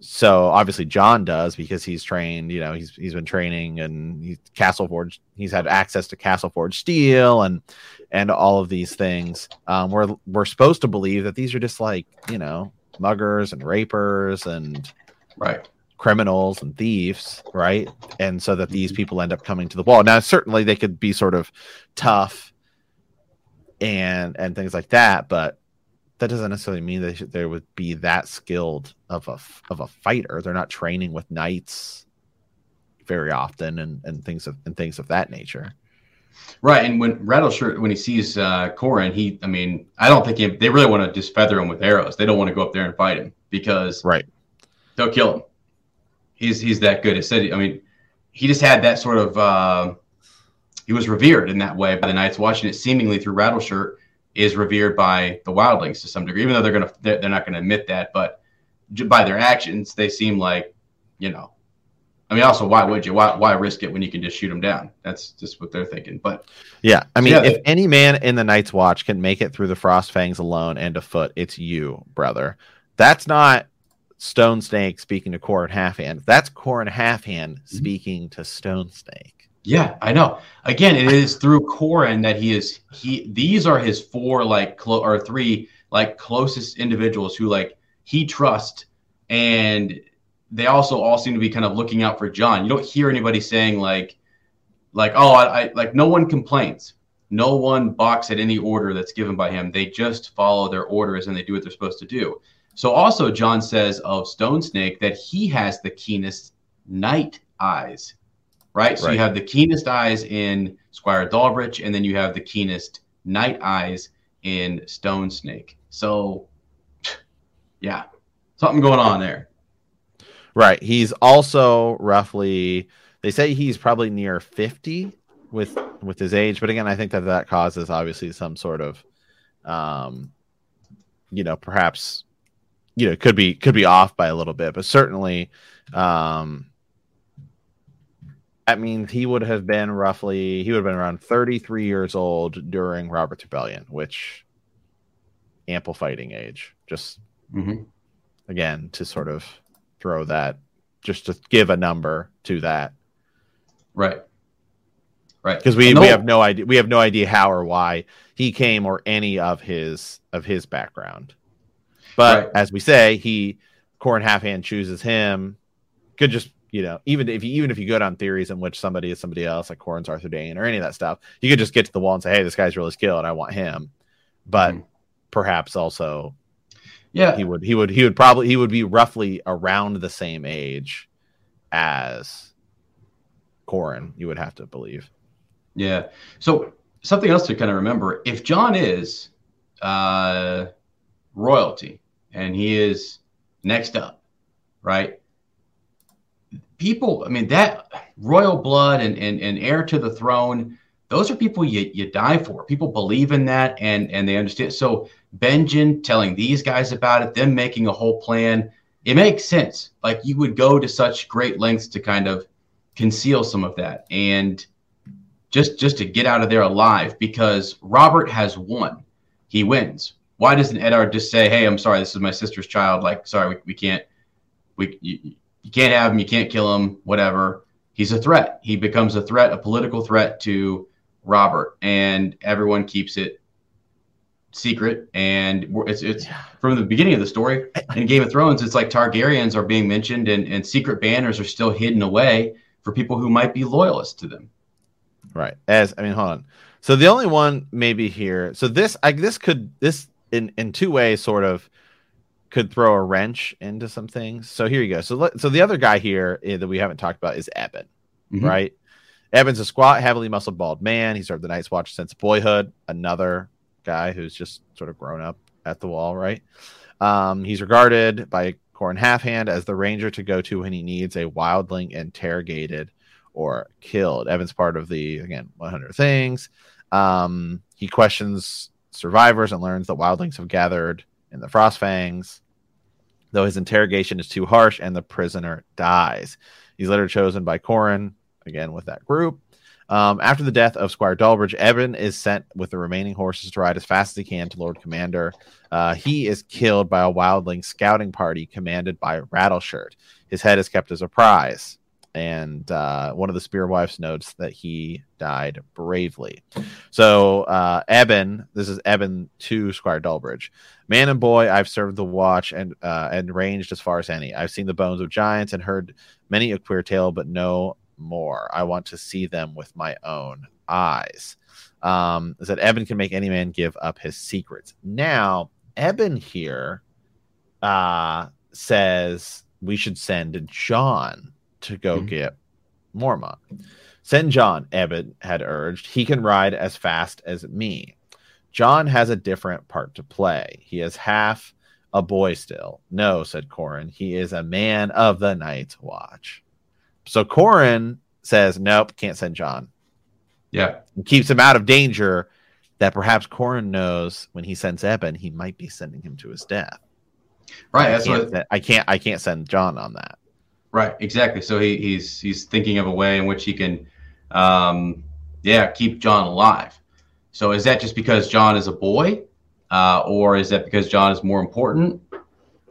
B: So obviously Jon does because he's trained, you know, he's he's been training and he's Castle Forge, he's had access to Castle Forge steel and and all of these things. Um, we're we're supposed to believe that these are just like you know muggers and rapers and
C: Right.
B: criminals and thieves, right? And so that these people end up coming to the wall. Now, certainly they could be sort of tough and and things like that, but that doesn't necessarily mean they should, they would be that skilled of a of a fighter. They're not training with knights very often and and things of and things of that nature.
C: Right, and when Rattleshirt when he sees uh, Qhorin, he I mean I don't think he, they really want to just feather him with arrows. They don't want to go up there and fight him because
B: right
C: they'll kill him. He's he's that good. It said I mean he just had that sort of uh, he was revered in that way by the Knights. Watching it seemingly through Rattleshirt is revered by the Wildlings to some degree, even though they're gonna they're, they're not gonna admit that, but by their actions they seem like you know I mean, also, why would you? Why, why risk it when you can just shoot them down? That's just what they're thinking. But
B: yeah, I mean, yeah, if they, any man in the Night's Watch can make it through the Frost Fangs alone and afoot, it's you, brother. That's not Stone Snake speaking to Qhorin Halfhand. That's Qhorin Halfhand mm-hmm. speaking to Stone Snake.
C: Yeah, I know. Again, it is through Qhorin that he is. He these are his four like clo- or three like closest individuals who like he trusts and they also all seem to be kind of looking out for Jon. You don't hear anybody saying like, like, oh, I, I like no one complains. No one balks at any order that's given by him. They just follow their orders and they do what they're supposed to do. So also Jon says of Stone Snake that he has the keenest night eyes, right? So right. you have the keenest eyes in Squire Dalbridge, and then you have the keenest night eyes in Stone Snake. So yeah, something going on there.
B: Right. He's also roughly they say he's probably near 50 with with his age, but again, I think that that causes obviously some sort of um you know, perhaps you know, could be could be off by a little bit, but certainly um that means he would have been roughly he would have been around 33 years old during Robert's Rebellion, which ample fighting age. Just mm-hmm. again to sort of throw that just to give a number to that.
C: Right. Right.
B: Because we, we have no idea we have no idea how or why he came or any of his of his background. But right. as we say, he Qhorin Halfhand chooses him. Could just you know, even if you even if you go down theories in which somebody is somebody else, like Qhorin's Arthur Dayne or any of that stuff, you could just get to the wall and say, Hey, this guy's really skilled, I want him. But mm-hmm. perhaps also
C: yeah,
B: he would he would he would probably he would be roughly around the same age as Qhorin. You would have to believe.
C: Yeah. So something else to kind of remember: if Jon is uh, royalty and he is next up, right? People, I mean, that royal blood and, and, and heir to the throne, those are people you, you die for. People believe in that and, and they understand. So Benjen telling these guys about it, them making a whole plan. It makes sense. Like you would go to such great lengths to kind of conceal some of that and just just to get out of there alive because Robert has won. He wins. Why doesn't Eddard just say, "Hey, I'm sorry, this is my sister's child. Like, sorry, we, we can't, we you, you can't have him. You can't kill him. Whatever." He's a threat. He becomes a threat, a political threat to Robert, and everyone keeps it secret and it's it's from the beginning of the story in game of thrones it's like targaryens are being mentioned and, and secret banners are still hidden away for people who might be loyalists to them
B: right as i mean hold on so the only one maybe here so this i this could this in in two ways sort of could throw a wrench into some things so here you go so let, so the other guy here uh, that we haven't talked about is Ebben mm-hmm. right Ebben's a squat heavily muscled bald man he served the night's watch since boyhood another guy who's just sort of grown up at the wall, right? Um, he's regarded by Qhorin Halfhand as the ranger to go to when he needs a wildling interrogated or killed. Ebben's part of the again 100 things. Um, he questions survivors and learns that wildlings have gathered in the Frostfangs. Though his interrogation is too harsh and the prisoner dies, he's later chosen by Qhorin, again with that group um, after the death of Squire Dalbridge, Ebben is sent with the remaining horses to ride as fast as he can to Lord Commander. Uh, he is killed by a wildling scouting party commanded by Rattleshirt. His head is kept as a prize. And uh, one of the spear wives notes that he died bravely. So uh, Ebben, this is Ebben to Squire Dalbridge. Man and boy, I've served the watch and uh, and ranged as far as any. I've seen the bones of giants and heard many a queer tale, but no more. I want to see them with my own eyes. Um, is that Ebben can make any man give up his secrets. Now, Ebben here uh, says we should send Jon to go
C: Mhm.
B: get Mormont. Send Jon, Ebben had urged. He can ride as fast as me. Jon has a different part to play. He is half a boy still. No, said Qhorin. He is a man of the Night's Watch. So Qhorin says, Nope, can't send Jon.
C: Yeah.
B: And keeps him out of danger that perhaps Qhorin knows when he sends Ebben, he might be sending him to his death.
C: Right.
B: I
C: That's
B: can't,
C: what.
B: I can't I can't send Jon on that.
C: Right. Exactly. So he, he's he's thinking of a way in which he can, um, yeah, keep Jon alive. So is that just because Jon is a boy, uh, or is that because Jon is more important?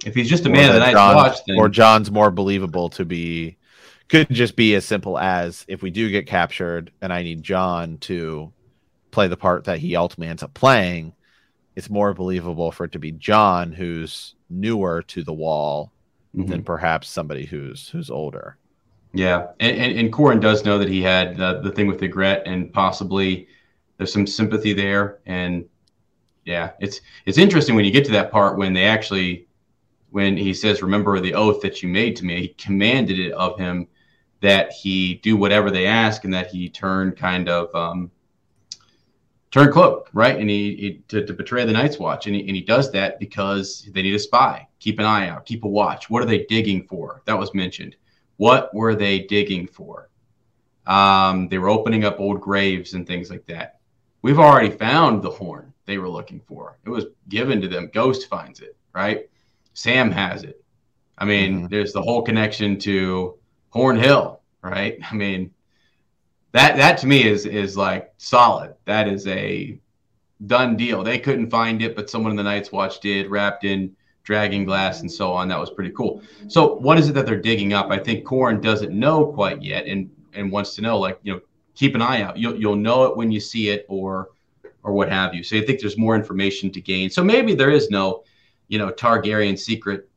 C: If he's just a man
B: that
C: night's watch, then
B: or Jon's more believable to be could just be as simple as if we do get captured and I need Jon to play the part that he ultimately ends up playing, it's more believable for it to be Jon who's newer to the wall
C: Mhm.
B: than perhaps somebody who's who's older.
C: Yeah, and, and and Qhorin does know that he had the, the thing with Ygritte, and possibly there's some sympathy there. And yeah, it's it's interesting when you get to that part when they actually, when he says, "Remember the oath that you made to me." He commanded it of him that he do whatever they ask, and that he turn kind of um, turn cloak, right? And he, he to, to betray the Night's Watch, and he, and he does that because they need a spy, keep an eye out, keep a watch. What are they digging for? That was mentioned. What were they digging for? Um, they were opening up old graves and things like that. We've already found the horn they were looking for. It was given to them. Ghost finds it, right? Sam has it. I mean,
B: Mhm.
C: there's the whole connection to Horn Hill, right? I mean, that that to me is is like solid. That is a done deal. They couldn't find it, but someone in the Night's Watch did, wrapped in dragon glass and so on. That was pretty cool. So, what is it that they're digging up? I think Qhorin doesn't know quite yet, and and wants to know. Like, you know, keep an eye out. You'll you'll know it when you see it, or or what have you. So, I think there's more information to gain. So maybe there is no, you know, Targaryen secret,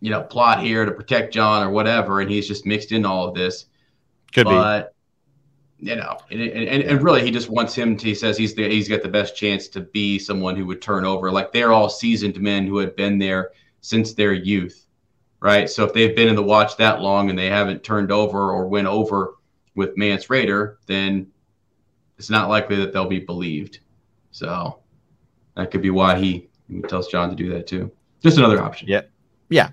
C: you know, plot here to protect Jon or whatever, and he's just mixed in all of this
B: Could be.
C: You know, and, and, and, and really, he just wants him to. He says he's the he's got the best chance to be someone who would turn over. Like they're all seasoned men who had been there since their youth, right? So if they've been in the watch that long and they haven't turned over or went over with Mance Rayder, then it's not likely that they'll be believed. So that could be why he, he tells Jon to do that too. Just another option.
B: Yeah. Yeah.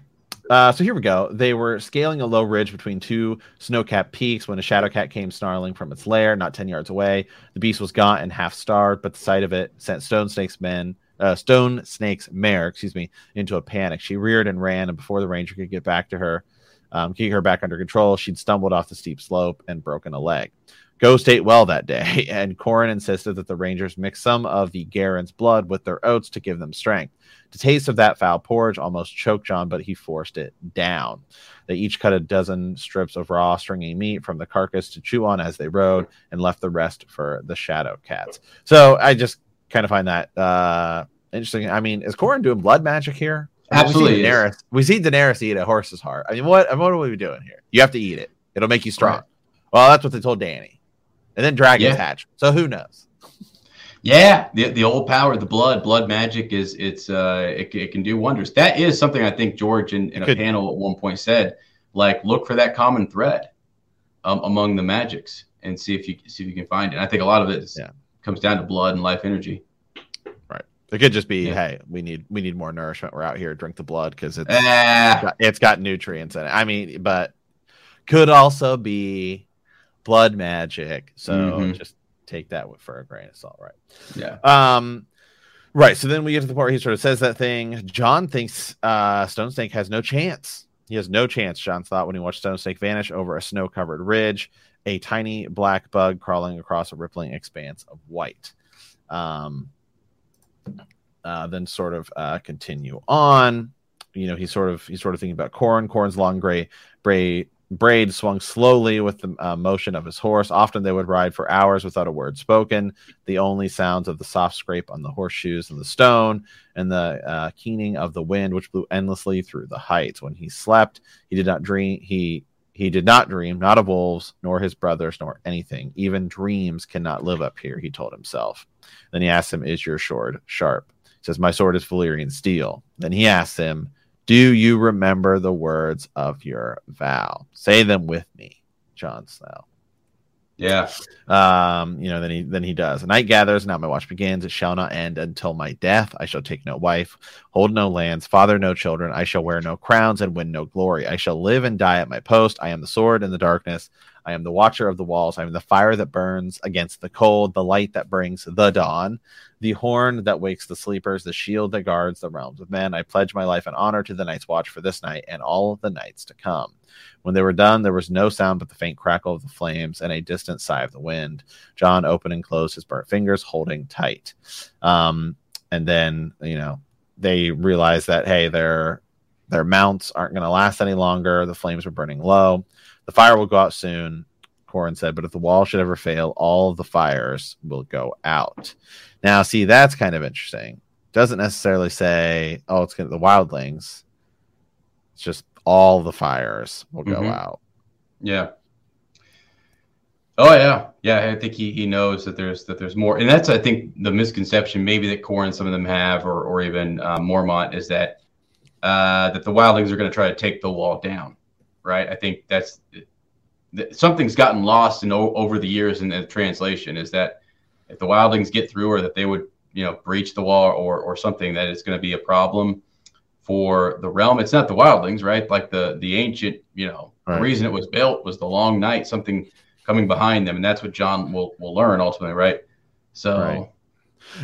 B: Uh, so here we go. They were scaling a low ridge between two snow-capped peaks when a shadow cat came snarling from its lair, not ten yards away. The beast was gaunt and half starved, but the sight of it sent Stone Snake's men, uh, Stone Snake's mare, excuse me, into a panic. She reared and ran, and before the ranger could get back to her, um, her back under control, she'd stumbled off the steep slope and broken a leg. Ghost ate well that day, and Qhorin insisted that the Rangers mix some of the Garron's blood with their oats to give them strength. The taste of that foul porridge almost choked Jon, but he forced it down. They each cut a dozen strips of raw, stringy meat from the carcass to chew on as they rode, and left the rest for the shadow cats. So I just kind of find that uh, interesting. I mean, is Qhorin doing blood magic here?
C: Absolutely
B: We see. Daenerys, we see Daenerys eat a horse's heart. I mean, what what are we doing here? You have to eat it. It'll make you strong.
C: Right.
B: Well, that's what they told Dany. And then dragons
C: Yeah.
B: hatch. So who knows?
C: Yeah, the the old power, the blood, blood magic is it's uh it, it can do wonders. That is something I think George in, in a panel at one point said, like look for that common thread um, among the magics and see if you see if you can find it. I think a lot of it is,
B: Yeah.
C: comes down to blood and life energy. Right.
B: It could just be,
C: Yeah.
B: hey, we need we need more nourishment. We're out here, drink the blood because it's
C: Ah,
B: got- it's got nutrients in it. I mean, but could also be blood magic. So
C: Mhm.
B: just take that with for a grain of salt, right?
C: yeah.
B: Um, right. So then we get to the part where he sort of says that thing. Jon thinks uh, Stone Snake has no chance. He has no chance. Jon thought when he watched Stone Snake vanish over a snow-covered ridge, a tiny black bug crawling across a rippling expanse of white. Um, uh, then sort of uh, continue on. You know, he's sort of he's sort of thinking about Qhorin. Qhorin's long gray, gray Braid swung slowly with the uh, motion of his horse. Often they would ride for hours without a word spoken. The only sounds of the soft scrape on the horseshoes and the stone, and the uh, keening of the wind, which blew endlessly through the heights. When he slept, he did not dream. He he did not dream, not of wolves, nor his brothers, nor anything. Even dreams cannot live up here, he told himself. Then he asked him, Is your sword sharp? He says, My sword is Valyrian steel. Then he asked him, Do you remember the words of your vow? Say them with me, Jon Snow.
C: Yeah.
B: Um, you know, then he then he does. The night gathers, now my watch begins. It shall not end until my death. I shall take no wife, hold no lands, father no children. I shall wear no crowns and win no glory. I shall live and die at my post. I am the sword in the darkness. I am the watcher of the walls. I am the fire that burns against the cold, the light that brings the dawn, the horn that wakes the sleepers, the shield that guards the realms of men. I pledge my life and honor to the night's watch for this night and all of the nights to come. When they were done, there was no sound but the faint crackle of the flames and a distant sigh of the wind. Jon opened and closed his burnt fingers, holding tight. Um, and then, you know, they realized that hey, their their mounts aren't going to last any longer. The flames were burning low. The fire will go out soon, Qhorin said, but if the wall should ever fail, all of the fires will go out. Now, see, that's kind of interesting. Doesn't necessarily say, oh, it's going to the wildlings. It's just all the fires will go
C: Mhm.
B: out.
C: Yeah. Oh yeah, yeah. I think he, he knows that there's that there's more, and that's I think the misconception maybe that Qhorin some of them have, or or even uh, Mormont, is that uh, that the wildlings are going to try to take the wall down, right? I think that's that something's gotten lost in o- over the years in the translation is that if the wildlings get through, or that they would you know breach the wall, or or something that is going to be a problem for the realm. It's not the wildlings, right? Like the the ancient, you know,
B: Right.
C: reason it was built was the long night, something coming behind them, and that's what Jon will will learn ultimately, right? So
B: Right.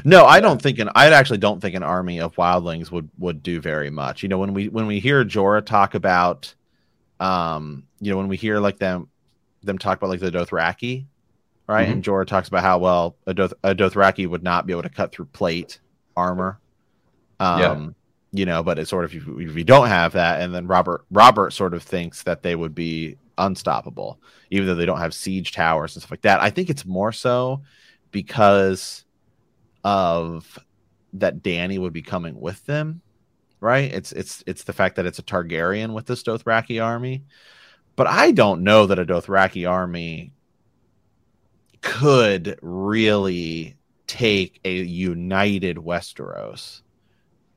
B: No, I don't think an I actually don't think an army of wildlings would would do very much. You know, when we when we hear Jorah talk about um, you know, when we hear like them them talk about like the Dothraki, right?
C: Mhm.
B: And Jorah talks about how well a, Doth- a Dothraki would not be able to cut through plate armor. Um
C: Yeah.
B: you know, but it's sort of if you, if you don't have that, and then Robert Robert sort of thinks that they would be unstoppable, even though they don't have siege towers and stuff like that. I think it's more so because of that Dany would be coming with them, right? It's it's it's the fact that it's a Targaryen with this Dothraki army, but I don't know that a Dothraki army could really take a united Westeros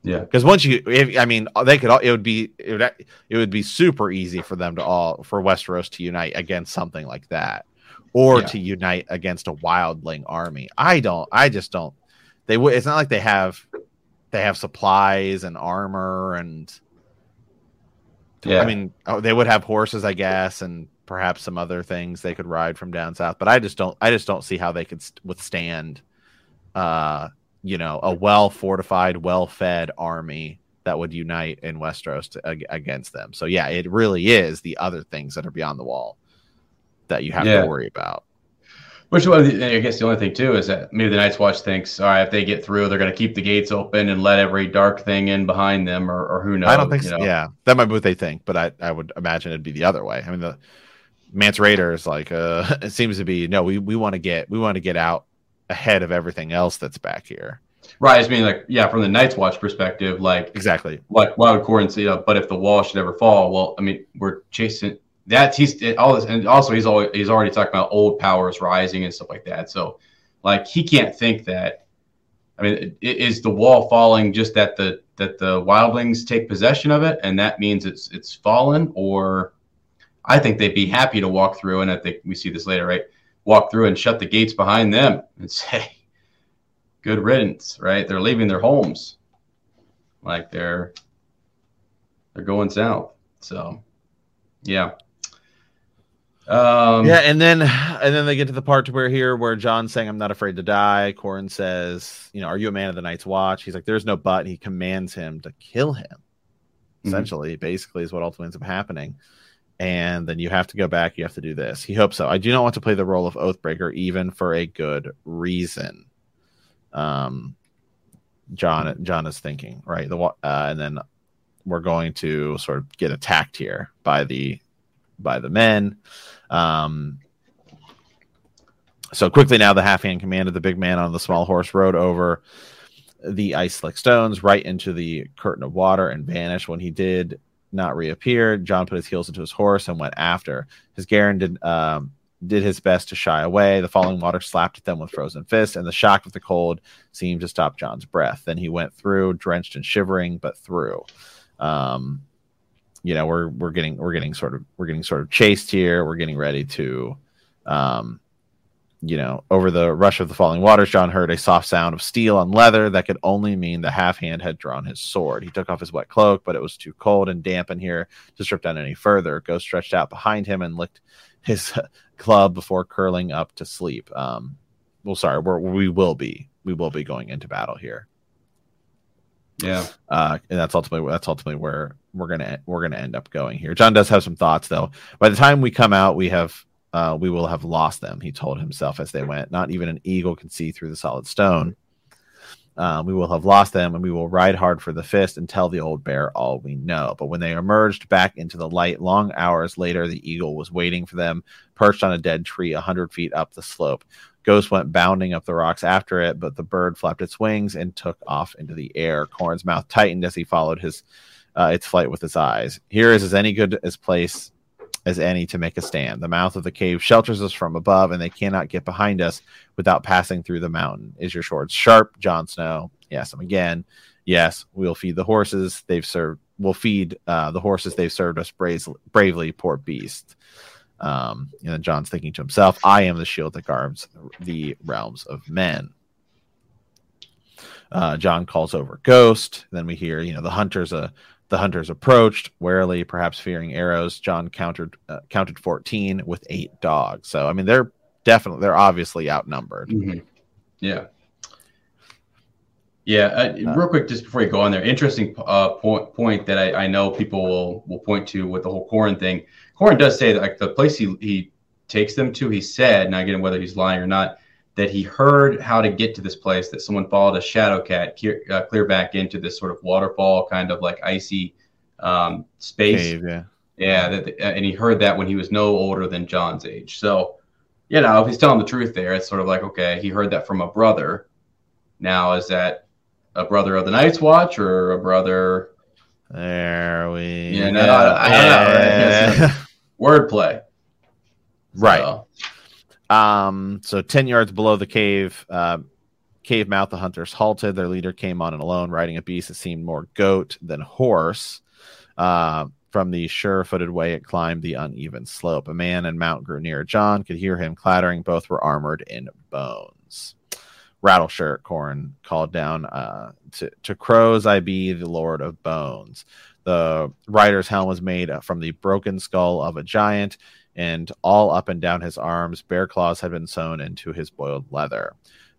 C: yeah,
B: because once you if, i mean they could all it would be it would, it would be super easy for them to all for westeros to unite against something like that or
C: Yeah.
B: to unite against a wildling army i don't i just don't they would it's not like they have they have supplies and armor and
C: yeah.
B: i mean oh, they would have horses i guess and perhaps some other things they could ride from down south but i just don't i just don't see how they could withstand uh you know a well fortified well fed army that would unite in westeros to, ag- against them so yeah it really is the other things that are beyond the wall that you have
C: Yeah.
B: to worry about
C: Which one? I guess the only thing too is that maybe the Night's Watch thinks, all right, if they get through, they're going to keep the gates open and let every dark thing in behind them, or, or who knows?
B: i don't think so
C: know?
B: yeah that might be what they think but i i would imagine it'd be the other way i mean the mance rayder is like uh it seems to be no we we want to get we want to get out ahead of everything else that's back here
C: Right. I just mean like, yeah, from the Night's Watch perspective, like
B: exactly
C: like why would Qhorin say, uh, but if the wall should ever fall, well, I mean, we're chasing that. He's all this, and also he's always he's already talking about old powers rising and stuff like that. So, like, he can't think that. I mean, is the wall falling just that the that the wildlings take possession of it, and that means it's it's fallen, or I think they'd be happy to walk through, and I think we see this later, right? Walk through and shut the gates behind them and say, "Good riddance," right? They're leaving their homes, like they're they're going south. So, yeah. Um,
B: yeah, and then and then they get to the part where here where Jon's saying, "I'm not afraid to die." Qhorin says, "You know, are you a man of the Night's Watch?" He's like, "There's no but." He commands him to kill him.
C: Mhm.
B: Essentially, basically, is what ultimately ends up happening. And then you have to go back. You have to do this. He hopes so. I do not want to play the role of Oathbreaker, even for a good reason. Um, Jon, Jon is thinking right. The uh, and then we're going to sort of get attacked here by the by the men. Um, so quickly now, the half hand commanded the big man on the small horse rode over the ice like stones right into the curtain of water and vanished. When he did not reappear, Jon put his heels into his horse and went after. His Garron did um, did his best to shy away. The falling water slapped at them with frozen fists, and the shock of the cold seemed to stop Jon's breath. Then he went through, drenched and shivering, but through. Um, you know, we're we're getting we're getting sort of we're getting sort of chased here. We're getting ready to um, you know, over the rush of the falling waters, Jon heard a soft sound of steel on leather that could only mean the half hand had drawn his sword. He took off his wet cloak, but it was too cold and damp in here to strip down any further. Ghost stretched out behind him and licked his club before curling up to sleep. Um, well, sorry, we're, we will be we will be going into battle here.
C: Yeah,
B: uh, and that's ultimately that's ultimately where we're gonna we're gonna end up going here. Jon does have some thoughts though. By the time we come out, we have uh, we will have lost them, he told himself as they went. Not even an eagle can see through the solid stone. Uh, we will have lost them, and we will ride hard for the fist and tell the old bear all we know. But when they emerged back into the light, long hours later, the eagle was waiting for them, perched on a dead tree a hundred feet up the slope. Ghost went bounding up the rocks after it, but the bird flapped its wings and took off into the air. Qhorin's mouth tightened as he followed his uh, its flight with his eyes. Here is as any good as place as any to make a stand. The mouth of the cave shelters us from above, and they cannot get behind us without passing through the mountain. Is your sword sharp, Jon Snow? Yes, I'm again. Yes, we'll feed the horses they've served. We'll feed uh, the horses they've served us bravely, bravely poor beast. Um, and then Jon's thinking to himself, I am the shield that guards the realms of men. Uh, Jon calls over Ghost. Then we hear, you know, the hunter's a the hunters approached warily, perhaps fearing arrows. Jon countered uh, counted fourteen with eight dogs. So I mean, they're definitely they're obviously outnumbered.
C: Mm-hmm. Yeah, yeah. Uh, uh, real quick, just before you go on there, interesting uh, point point that I, I know people will will point to with the whole Qhorin thing. Qhorin does say that like the place he he takes them to, he said, and again whether he's lying or not, that he heard how to get to this place, that someone followed a shadow cat clear, uh, clear back into this sort of waterfall, kind of like icy um, space.
B: Cave, yeah.
C: Yeah. That, uh, and he heard that when he was no older than Jon's age. So, you know, if he's telling the truth there, it's sort of like, okay, he heard that from a brother. Now, is that a brother of the Night's Watch or a brother?
B: There we
C: yeah, no, I, I know. Wordplay.
B: Right. So, um, so 10 yards below the cave, uh, cave mouth, the hunters halted. Their leader came on and alone, riding a beast that seemed more goat than horse. Uh, from the sure footed way it climbed the uneven slope. A man and mount grew near. Jon could hear him clattering. Both were armored in bones. Rattleshirt Qhorin called down uh, to, to crows, I be the Lord of Bones. The rider's helm was made uh, from the broken skull of a giant and all up and down his arms, bear claws had been sewn into his boiled leather.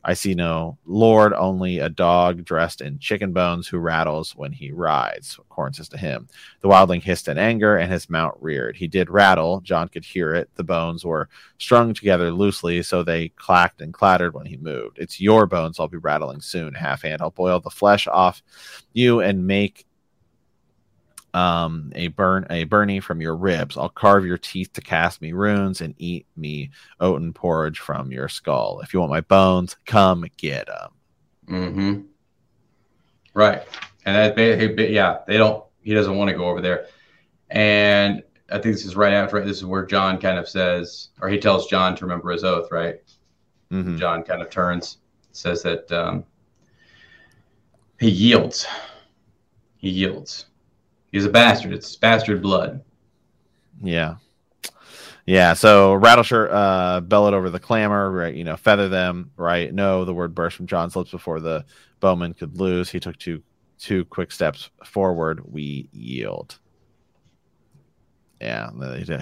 B: I see no lord, only a dog dressed in chicken bones who rattles when he rides. Qhorin says to him. The wildling hissed in anger, and his mount reared. He did rattle. Jon could hear it. The bones were strung together loosely, so they clacked and clattered when he moved. It's your bones I'll be rattling soon, half hand. I'll boil the flesh off you and make um, a burn a byrnie from your ribs. I'll carve your teeth to cast me runes and eat me oaten porridge from your skull. If you want my bones, come get them.
C: Mm-hmm. Right, and that yeah, they don't. He doesn't want to go over there, and I think this is right after. This is where Jon kind of says, or he tells Jon to remember his oath. Right. Mm-hmm. Jon kind of turns, says that um, he yields. He yields He's a bastard. It's bastard blood.
B: Yeah. Yeah, so Rattleshirt uh, bellowed over the clamor, right? You know, feather them, right? No, the word burst from Jon's lips before the bowman could lose. He took two two quick steps forward. We yield. Yeah,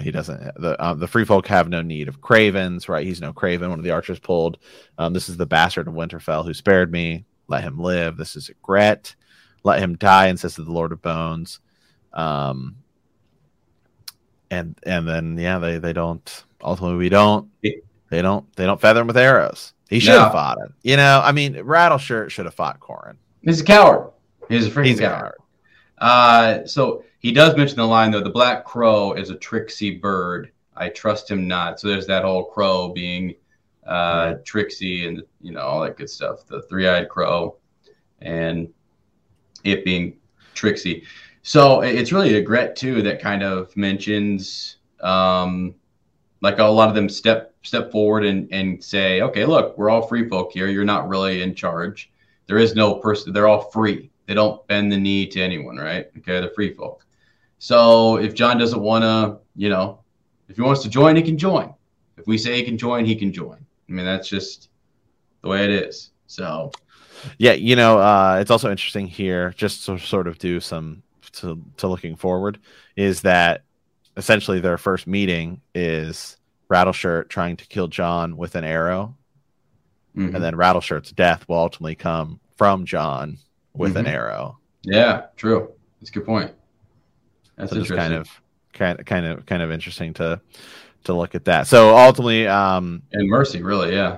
B: he doesn't. The um, the free folk have no need of cravens, right? He's no craven. One of the archers pulled. Um, this is the bastard of Winterfell who spared me. Let him live. This is Ygritte. Let him die, and insisted the Lord of Bones. Um, and and then yeah, they they don't ultimately we don't they don't they don't feather him with arrows. He should have no. fought it. You know, I mean, Rattleshirt should have fought Qhorin.
C: He's a coward. He's a freaking He's coward. A coward. Uh, so he does mention the line though. The black crow is a tricksy bird. I trust him not. So there's that whole crow being uh, right. tricksy and you know all that good stuff. The three-eyed crow, and it being tricksy. So it's really Ygritte too that kind of mentions um, like a lot of them step step forward and and say, okay, look, we're all free folk here. You're not really in charge. There is no person. They're all free. They don't bend the knee to anyone, right? Okay, they're free folk. So if Jon doesn't want to, you know, if he wants to join, he can join. If we say he can join, he can join. I mean, that's just the way it is. So,
B: yeah, you know, uh, it's also interesting here, just to sort of do some to, to looking forward, is that essentially their first meeting is Rattleshirt trying to kill Jon with an arrow, mm-hmm. and then Rattleshirt's death will ultimately come from Jon with mm-hmm. an arrow.
C: Yeah, true. That's a good point. That's
B: so kind of kind of kind of kind of interesting to to look at that. So ultimately, um,
C: and mercy, really, yeah,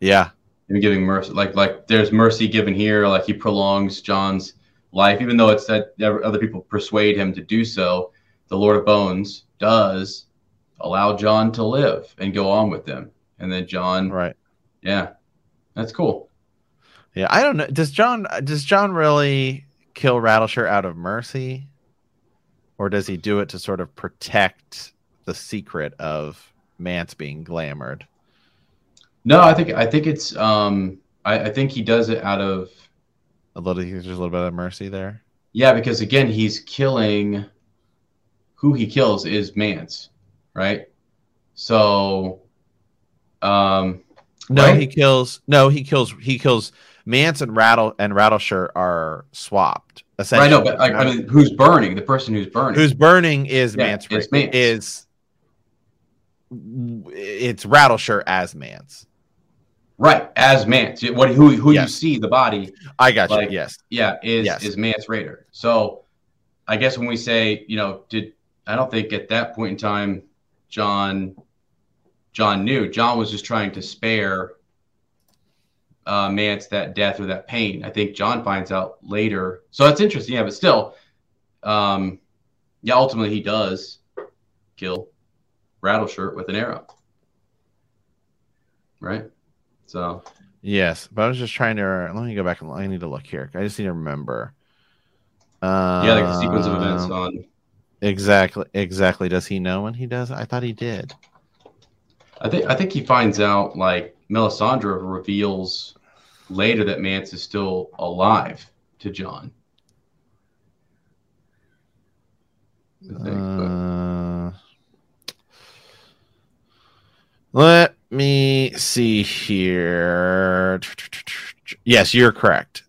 B: yeah,
C: and giving mercy, like like there's mercy given here, like he prolongs Jon's life, even though it's that other people persuade him to do so. The Lord of Bones does allow Jon to live and go on with them, and then Jon,
B: right?
C: Yeah, that's cool.
B: Yeah, I don't know. Does Jon? does Jon really kill Rattleshirt out of mercy, or does he do it to sort of protect the secret of Mance being glamored?
C: No, I think I think it's um I, I think he does it out of
B: a little there's a little bit of mercy there.
C: Yeah, because again, he's killing who he kills is Mance, right? So um
B: no, right? he kills no, he kills he kills Mance and Rattle and Rattleshirt are swapped.
C: Essentially. Right, no, but like, I mean, who's burning? The person who's burning.
B: Who's burning is yeah, Mance. It's Mance. Is it's Rattleshirt as Mance.
C: Right, as Mance. What who who yes. you see the body?
B: I got like, you. Yes.
C: Yeah, is yes. is Mance Rayder. So, I guess when we say you know did I don't think at that point in time Jon, Jon knew Jon was just trying to spare uh, Mance that death or that pain. I think Jon finds out later. So that's interesting. Yeah, but still, um, yeah, ultimately he does kill Rattleshirt with an arrow. Right? So
B: yes, but I was just trying to. Let me go back and I need to look here. I just need to remember.
C: Uh, yeah, like the sequence of events um, on.
B: Exactly. Exactly. Does he know when he does? I thought he did.
C: I think. I think he finds out. Like Melisandre reveals later that Mance is still alive to Jon.
B: I think, uh, let me see here. Yes, you're correct.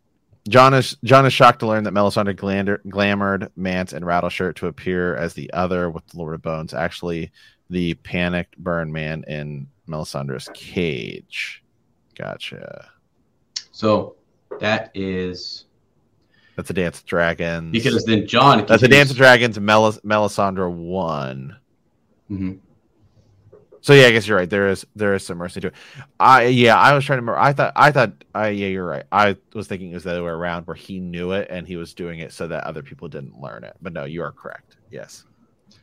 B: Jon is Jon is shocked to learn that Melisandre glander, glamored Mance and Rattleshirt to appear as the other with the Lord of Bones, actually the panicked burn man in Melisandre's cage. Gotcha.
C: So that is
B: that's a Dance of Dragons.
C: Because then Jon
B: That's a Dance of Dragons Melis- Melisandre one.
C: Mm-hmm.
B: So yeah, I guess you're right. There is there is some mercy to it. I yeah, I was trying to remember. I thought I thought I yeah, you're right. I was thinking it was the other way around where he knew it and he was doing it so that other people didn't learn it. But no, you are correct. Yes.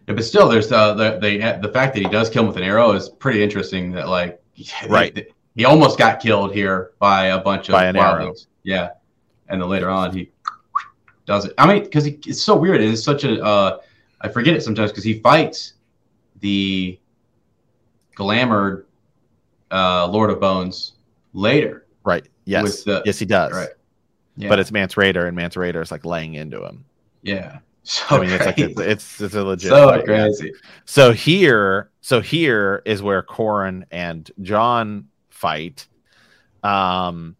C: Yeah, but still, there's uh, the the the fact that he does kill him with an arrow is pretty interesting. That like
B: right,
C: he, he almost got killed here by a bunch of
B: by an arrow.
C: Yeah, and then later on he does it. I mean, because it's so weird. It is such a uh, I forget it sometimes because he fights the glamored uh, Lord of Bones later.
B: Right. Yes. The, yes, he does.
C: Right.
B: Yeah. But it's Mance Rayder, and Mance Rayder is like laying into him.
C: Yeah. So
B: I mean, it's like it's, it's, it's a legit.
C: So fight, crazy.
B: So here, so here is where Qhorin and John fight. Um,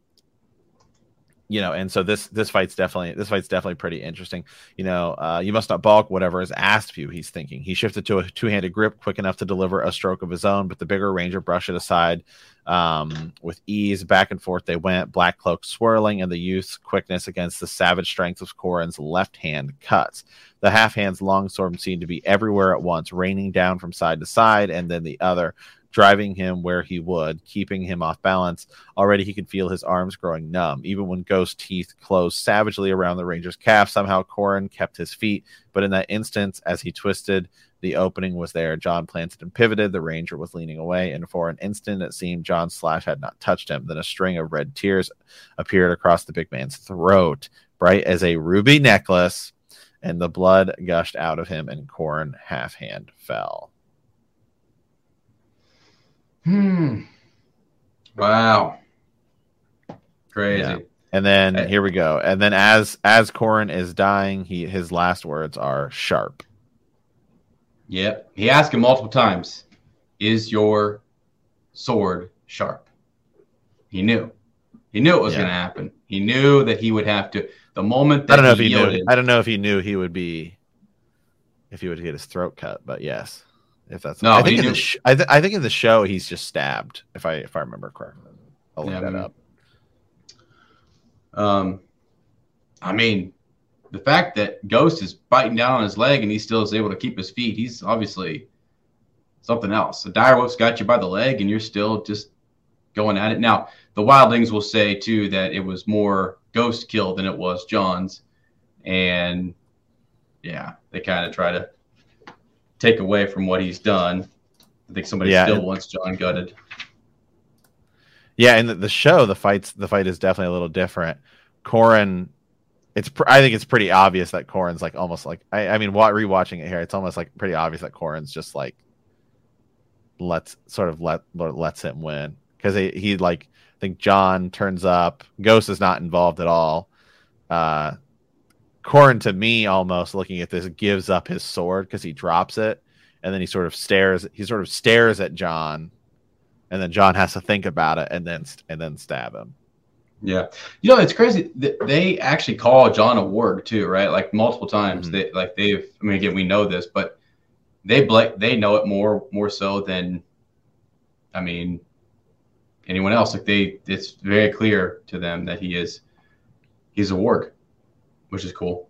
B: you know, and so this this fight's definitely this fight's definitely pretty interesting. You know, uh, you must not balk. Whatever is asked of you, he's thinking. He shifted to a two handed grip, quick enough to deliver a stroke of his own, but the bigger ranger brushed it aside um, with ease. Back and forth they went, black cloak swirling, and the youth's quickness against the savage strength of Qhorin's left hand cuts. The half hand's long longsword seemed to be everywhere at once, raining down from side to side, and then the other driving him where he would, keeping him off balance. Already he could feel his arms growing numb. Even when Ghost teeth closed savagely around the Ranger's calf, somehow Qhorin kept his feet. But in that instant, as he twisted, the opening was there. Jon planted and pivoted. The Ranger was leaning away, and for an instant it seemed Jon's slash had not touched him. Then a string of red tears appeared across the big man's throat, bright as a ruby necklace, and the blood gushed out of him, and Qhorin half hand fell.
C: Hmm. Wow. Crazy.
B: Yeah. And then
C: Hey.
B: here we go. And then as as Qhorin is dying, he his last words are sharp.
C: Yep. He asked him multiple times, "Is your sword sharp?" He knew. He knew it was
B: Yeah.
C: going to happen. He knew that he would have to. The moment that
B: I don't know if he
C: yielded,
B: knew. I don't know if he knew he would be if he would get his throat cut, but yes, if that's
C: No,
B: I think in the sh- I, th- I think in the show he's just stabbed. If I if I remember correctly, I'll look
C: Yeah,
B: that
C: maybe.
B: up.
C: Um, I mean, the fact that Ghost is biting down on his leg and he still is able to keep his feet, he's obviously something else. The direwolf's got you by the leg and you're still just going at it. Now, the wildlings will say too that it was more Ghost killed than it was Jon's, and yeah, they kind of try to take away from what he's done. I think somebody
B: Yeah,
C: still
B: and-
C: wants Jon gutted.
B: Yeah, and the, the show, the fights the fight is definitely a little different. Qhorin, it's pr- I think it's pretty obvious that Qhorin's like almost like I, I mean, wa- rewatching it here, it's almost like pretty obvious that Qhorin's just like lets sort of let lets him win because he, he like I think Jon turns up, Ghost is not involved at all. Uh, Qhorin to me almost looking at this gives up his sword because he drops it and then he sort of stares he sort of stares at Jon and then Jon has to think about it and then and then stab him.
C: Yeah, you know it's crazy. They actually call Jon a warg too, right? Like multiple times.
B: Mhm.
C: They like they've. I mean, again, we know this, but they bla- they know it more more so than, I mean, anyone else. Like they, it's very clear to them that he is he's a warg, which is cool.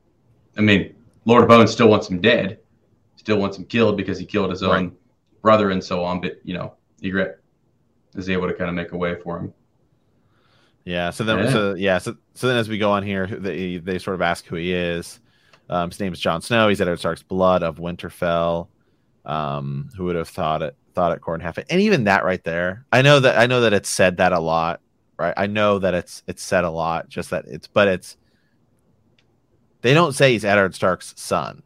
C: I mean, Lord of Bones still wants him dead, still wants him killed because he killed his own
B: Right.
C: brother and so on. But you know, Ygritte is able to kind of make a way for him.
B: Yeah. So then,
C: Yeah.
B: so yeah. So so then, as we go on here, they they sort of ask who he is. Um, his name is Jon Snow. He's Eddard Stark's blood of Winterfell. Um, who would have thought it? Thought it Qhorin half And even that right there, I know that I know that it's said that a lot, right? I know that it's it's said a lot. Just that it's, but it's they don't say he's Eddard Stark's son.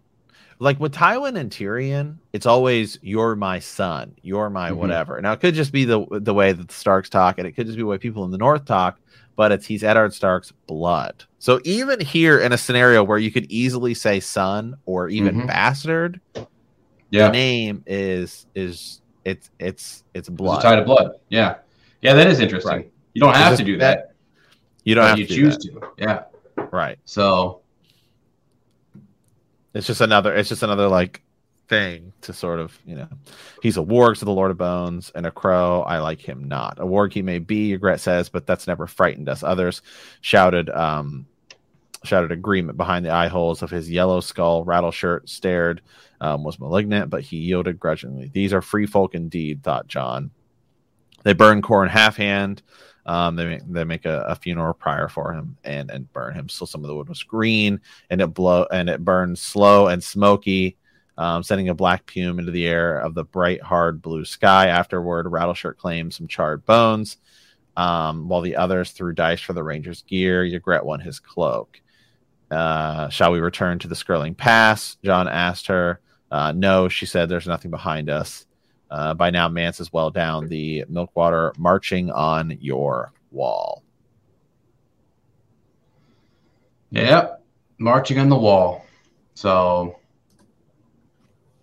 B: Like with Tywin and Tyrion, it's always "you're my son," "you're my
C: Mhm.
B: whatever." Now it could just be the the way that the Starks talk, and it could just be the way people in the North talk. But it's he's Eddard Stark's blood. So even here in a scenario where you could easily say son or even
C: Mhm.
B: bastard,
C: Yeah,
B: the name is is it's it's it's
C: It's
B: blood.
C: a tie to blood. Yeah, yeah, that is interesting.
B: Right.
C: You don't have to do that.
B: You don't
C: but
B: have
C: you
B: to
C: choose
B: that.
C: to. Yeah.
B: right?
C: So
B: It's just another. It's just another like thing to sort of you know. He's a warg to the Lord of Bones and a crow. I like him not. A warg he may be, Ygritte says, but that's never frightened us. Others shouted, um, shouted agreement behind the eye holes of his yellow skull. Rattleshirt stared, um, was malignant, but he yielded grudgingly. These are free folk indeed, thought Jon. They burn Qhorin half hand. Um, they make, they make a, a funeral pyre for him and and burn him. So some of the wood was green and it blow and it burned slow and smoky, um, sending a black plume into the air of the bright hard blue sky. Afterward, Rattleshirt claimed some charred bones, um, while the others threw dice for the Ranger's gear. Ygritte won his cloak. Uh, shall we return to the Skirling Pass? Jon asked her. Uh, no, she said. There's nothing behind us. Uh, by now, Mance is well down the Milkwater, marching on your wall.
C: Yep, marching on the wall. So,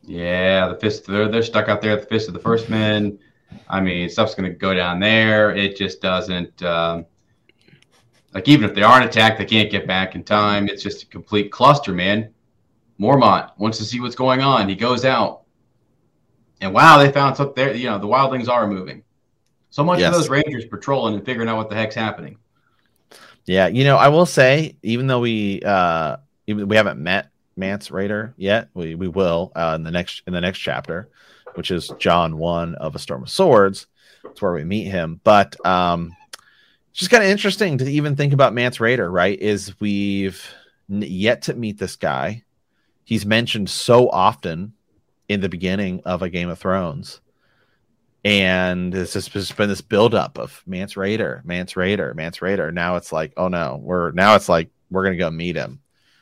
C: yeah, the fist. They're they're stuck out there at the fist of the first men. I mean, stuff's gonna go down there. It just doesn't. Um, like even if they aren't attacked, they can't get back in time. It's just a complete cluster, man. Mormont wants to see what's going on. He goes out, and wow, they found something there. You know, the wildlings are moving. So much
B: Yes.
C: of those rangers patrolling and figuring out what the heck's happening.
B: Yeah, you know, I will say, even though we uh even we haven't met Mance Rayder yet, we we will uh, in the next in the next chapter. which is Jon one of A Storm of Swords. That's where we meet him. But um, it's just kind of interesting to even think about Mance Rayder, right? Is we've yet to meet this guy. He's mentioned so often in the beginning of a Game of Thrones. And it's just, just been this buildup of Mance Rayder, Mance Rayder, Mance Rayder. Now it's like, oh no, we're now it's like we're gonna go meet him.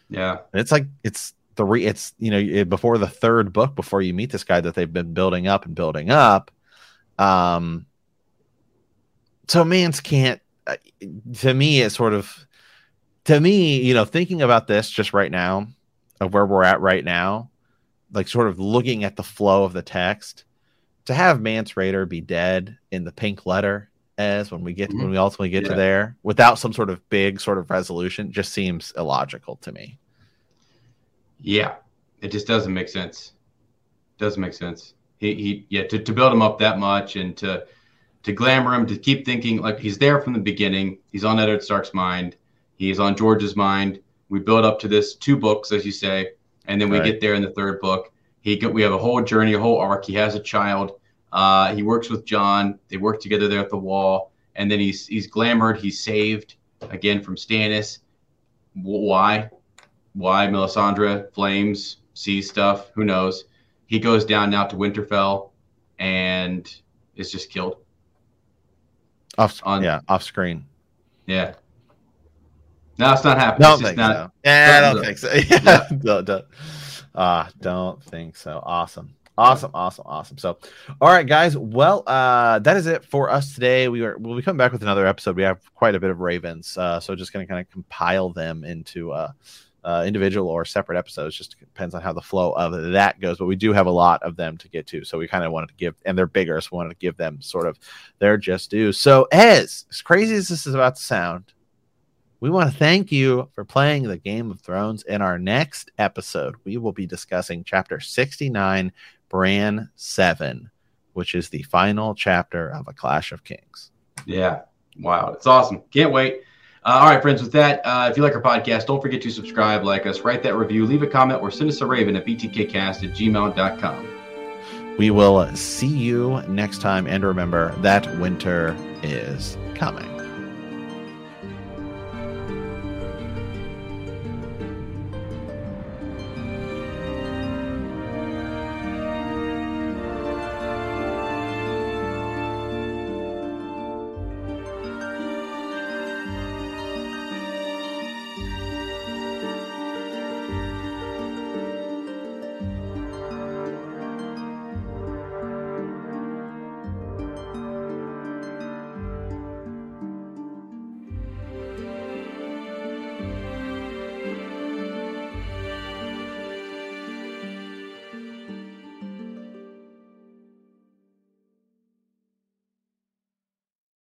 C: Yeah,
B: and it's like it's three. It's you know before the third book, before you meet this guy that they've been building up and building up. Um, so Mance can't. Uh, to me, it's sort of to me, you know, thinking about this just right now of where we're at right now, like sort of looking at the flow of the text, to have Mance Rayder be dead in the pink letter as when we get mm-hmm. when we ultimately get yeah. to there without some sort of big sort of resolution just seems illogical to me.
C: Yeah, it just doesn't make sense. Doesn't make sense. He he yeah to, to build him up that much and to to glamour him to keep thinking like he's there from the beginning. He's on Eddard Stark's mind. He's on George's mind. We build up to this two books, as you say, and then we right. get there in the third book. He we have a whole journey, a whole arc. He has a child. Uh, he works with Jon. They work together there at the wall, and then he's he's glamored. He's saved again from Stannis. Why? Why Melisandre flames sees stuff? Who knows? He goes down now to Winterfell, and is just killed.
B: Off, on, yeah, off screen.
C: Yeah, no, it's not happening.
B: Don't think not, so. Yeah, I don't think so. Yeah, yeah. don't, don't. Uh, don't think so. Awesome. Awesome, awesome, awesome. So, all right, guys. Well, uh, that is it for us today. We are we'll be coming back with another episode. We have quite a bit of Ravens, uh, so just going to kind of compile them into uh, uh, individual or separate episodes. Just depends on how the flow of that goes. But we do have a lot of them to get to, so we kind of wanted to give, and they're bigger, so we wanted to give them sort of their just due. So, as as crazy as this is about to sound, we want to thank you for playing the Game of Thrones. In our next episode, we will be discussing chapter 69, Bran 7, which is the final chapter of A Clash of Kings.
C: Yeah. Wow. It's awesome. Can't wait. Uh, all right, friends, with that, uh, if you like our podcast, don't forget to subscribe, like us, write that review, leave a comment, or send us a raven at btkcast at gmail.com.
B: We will see you next time, and remember that winter is coming.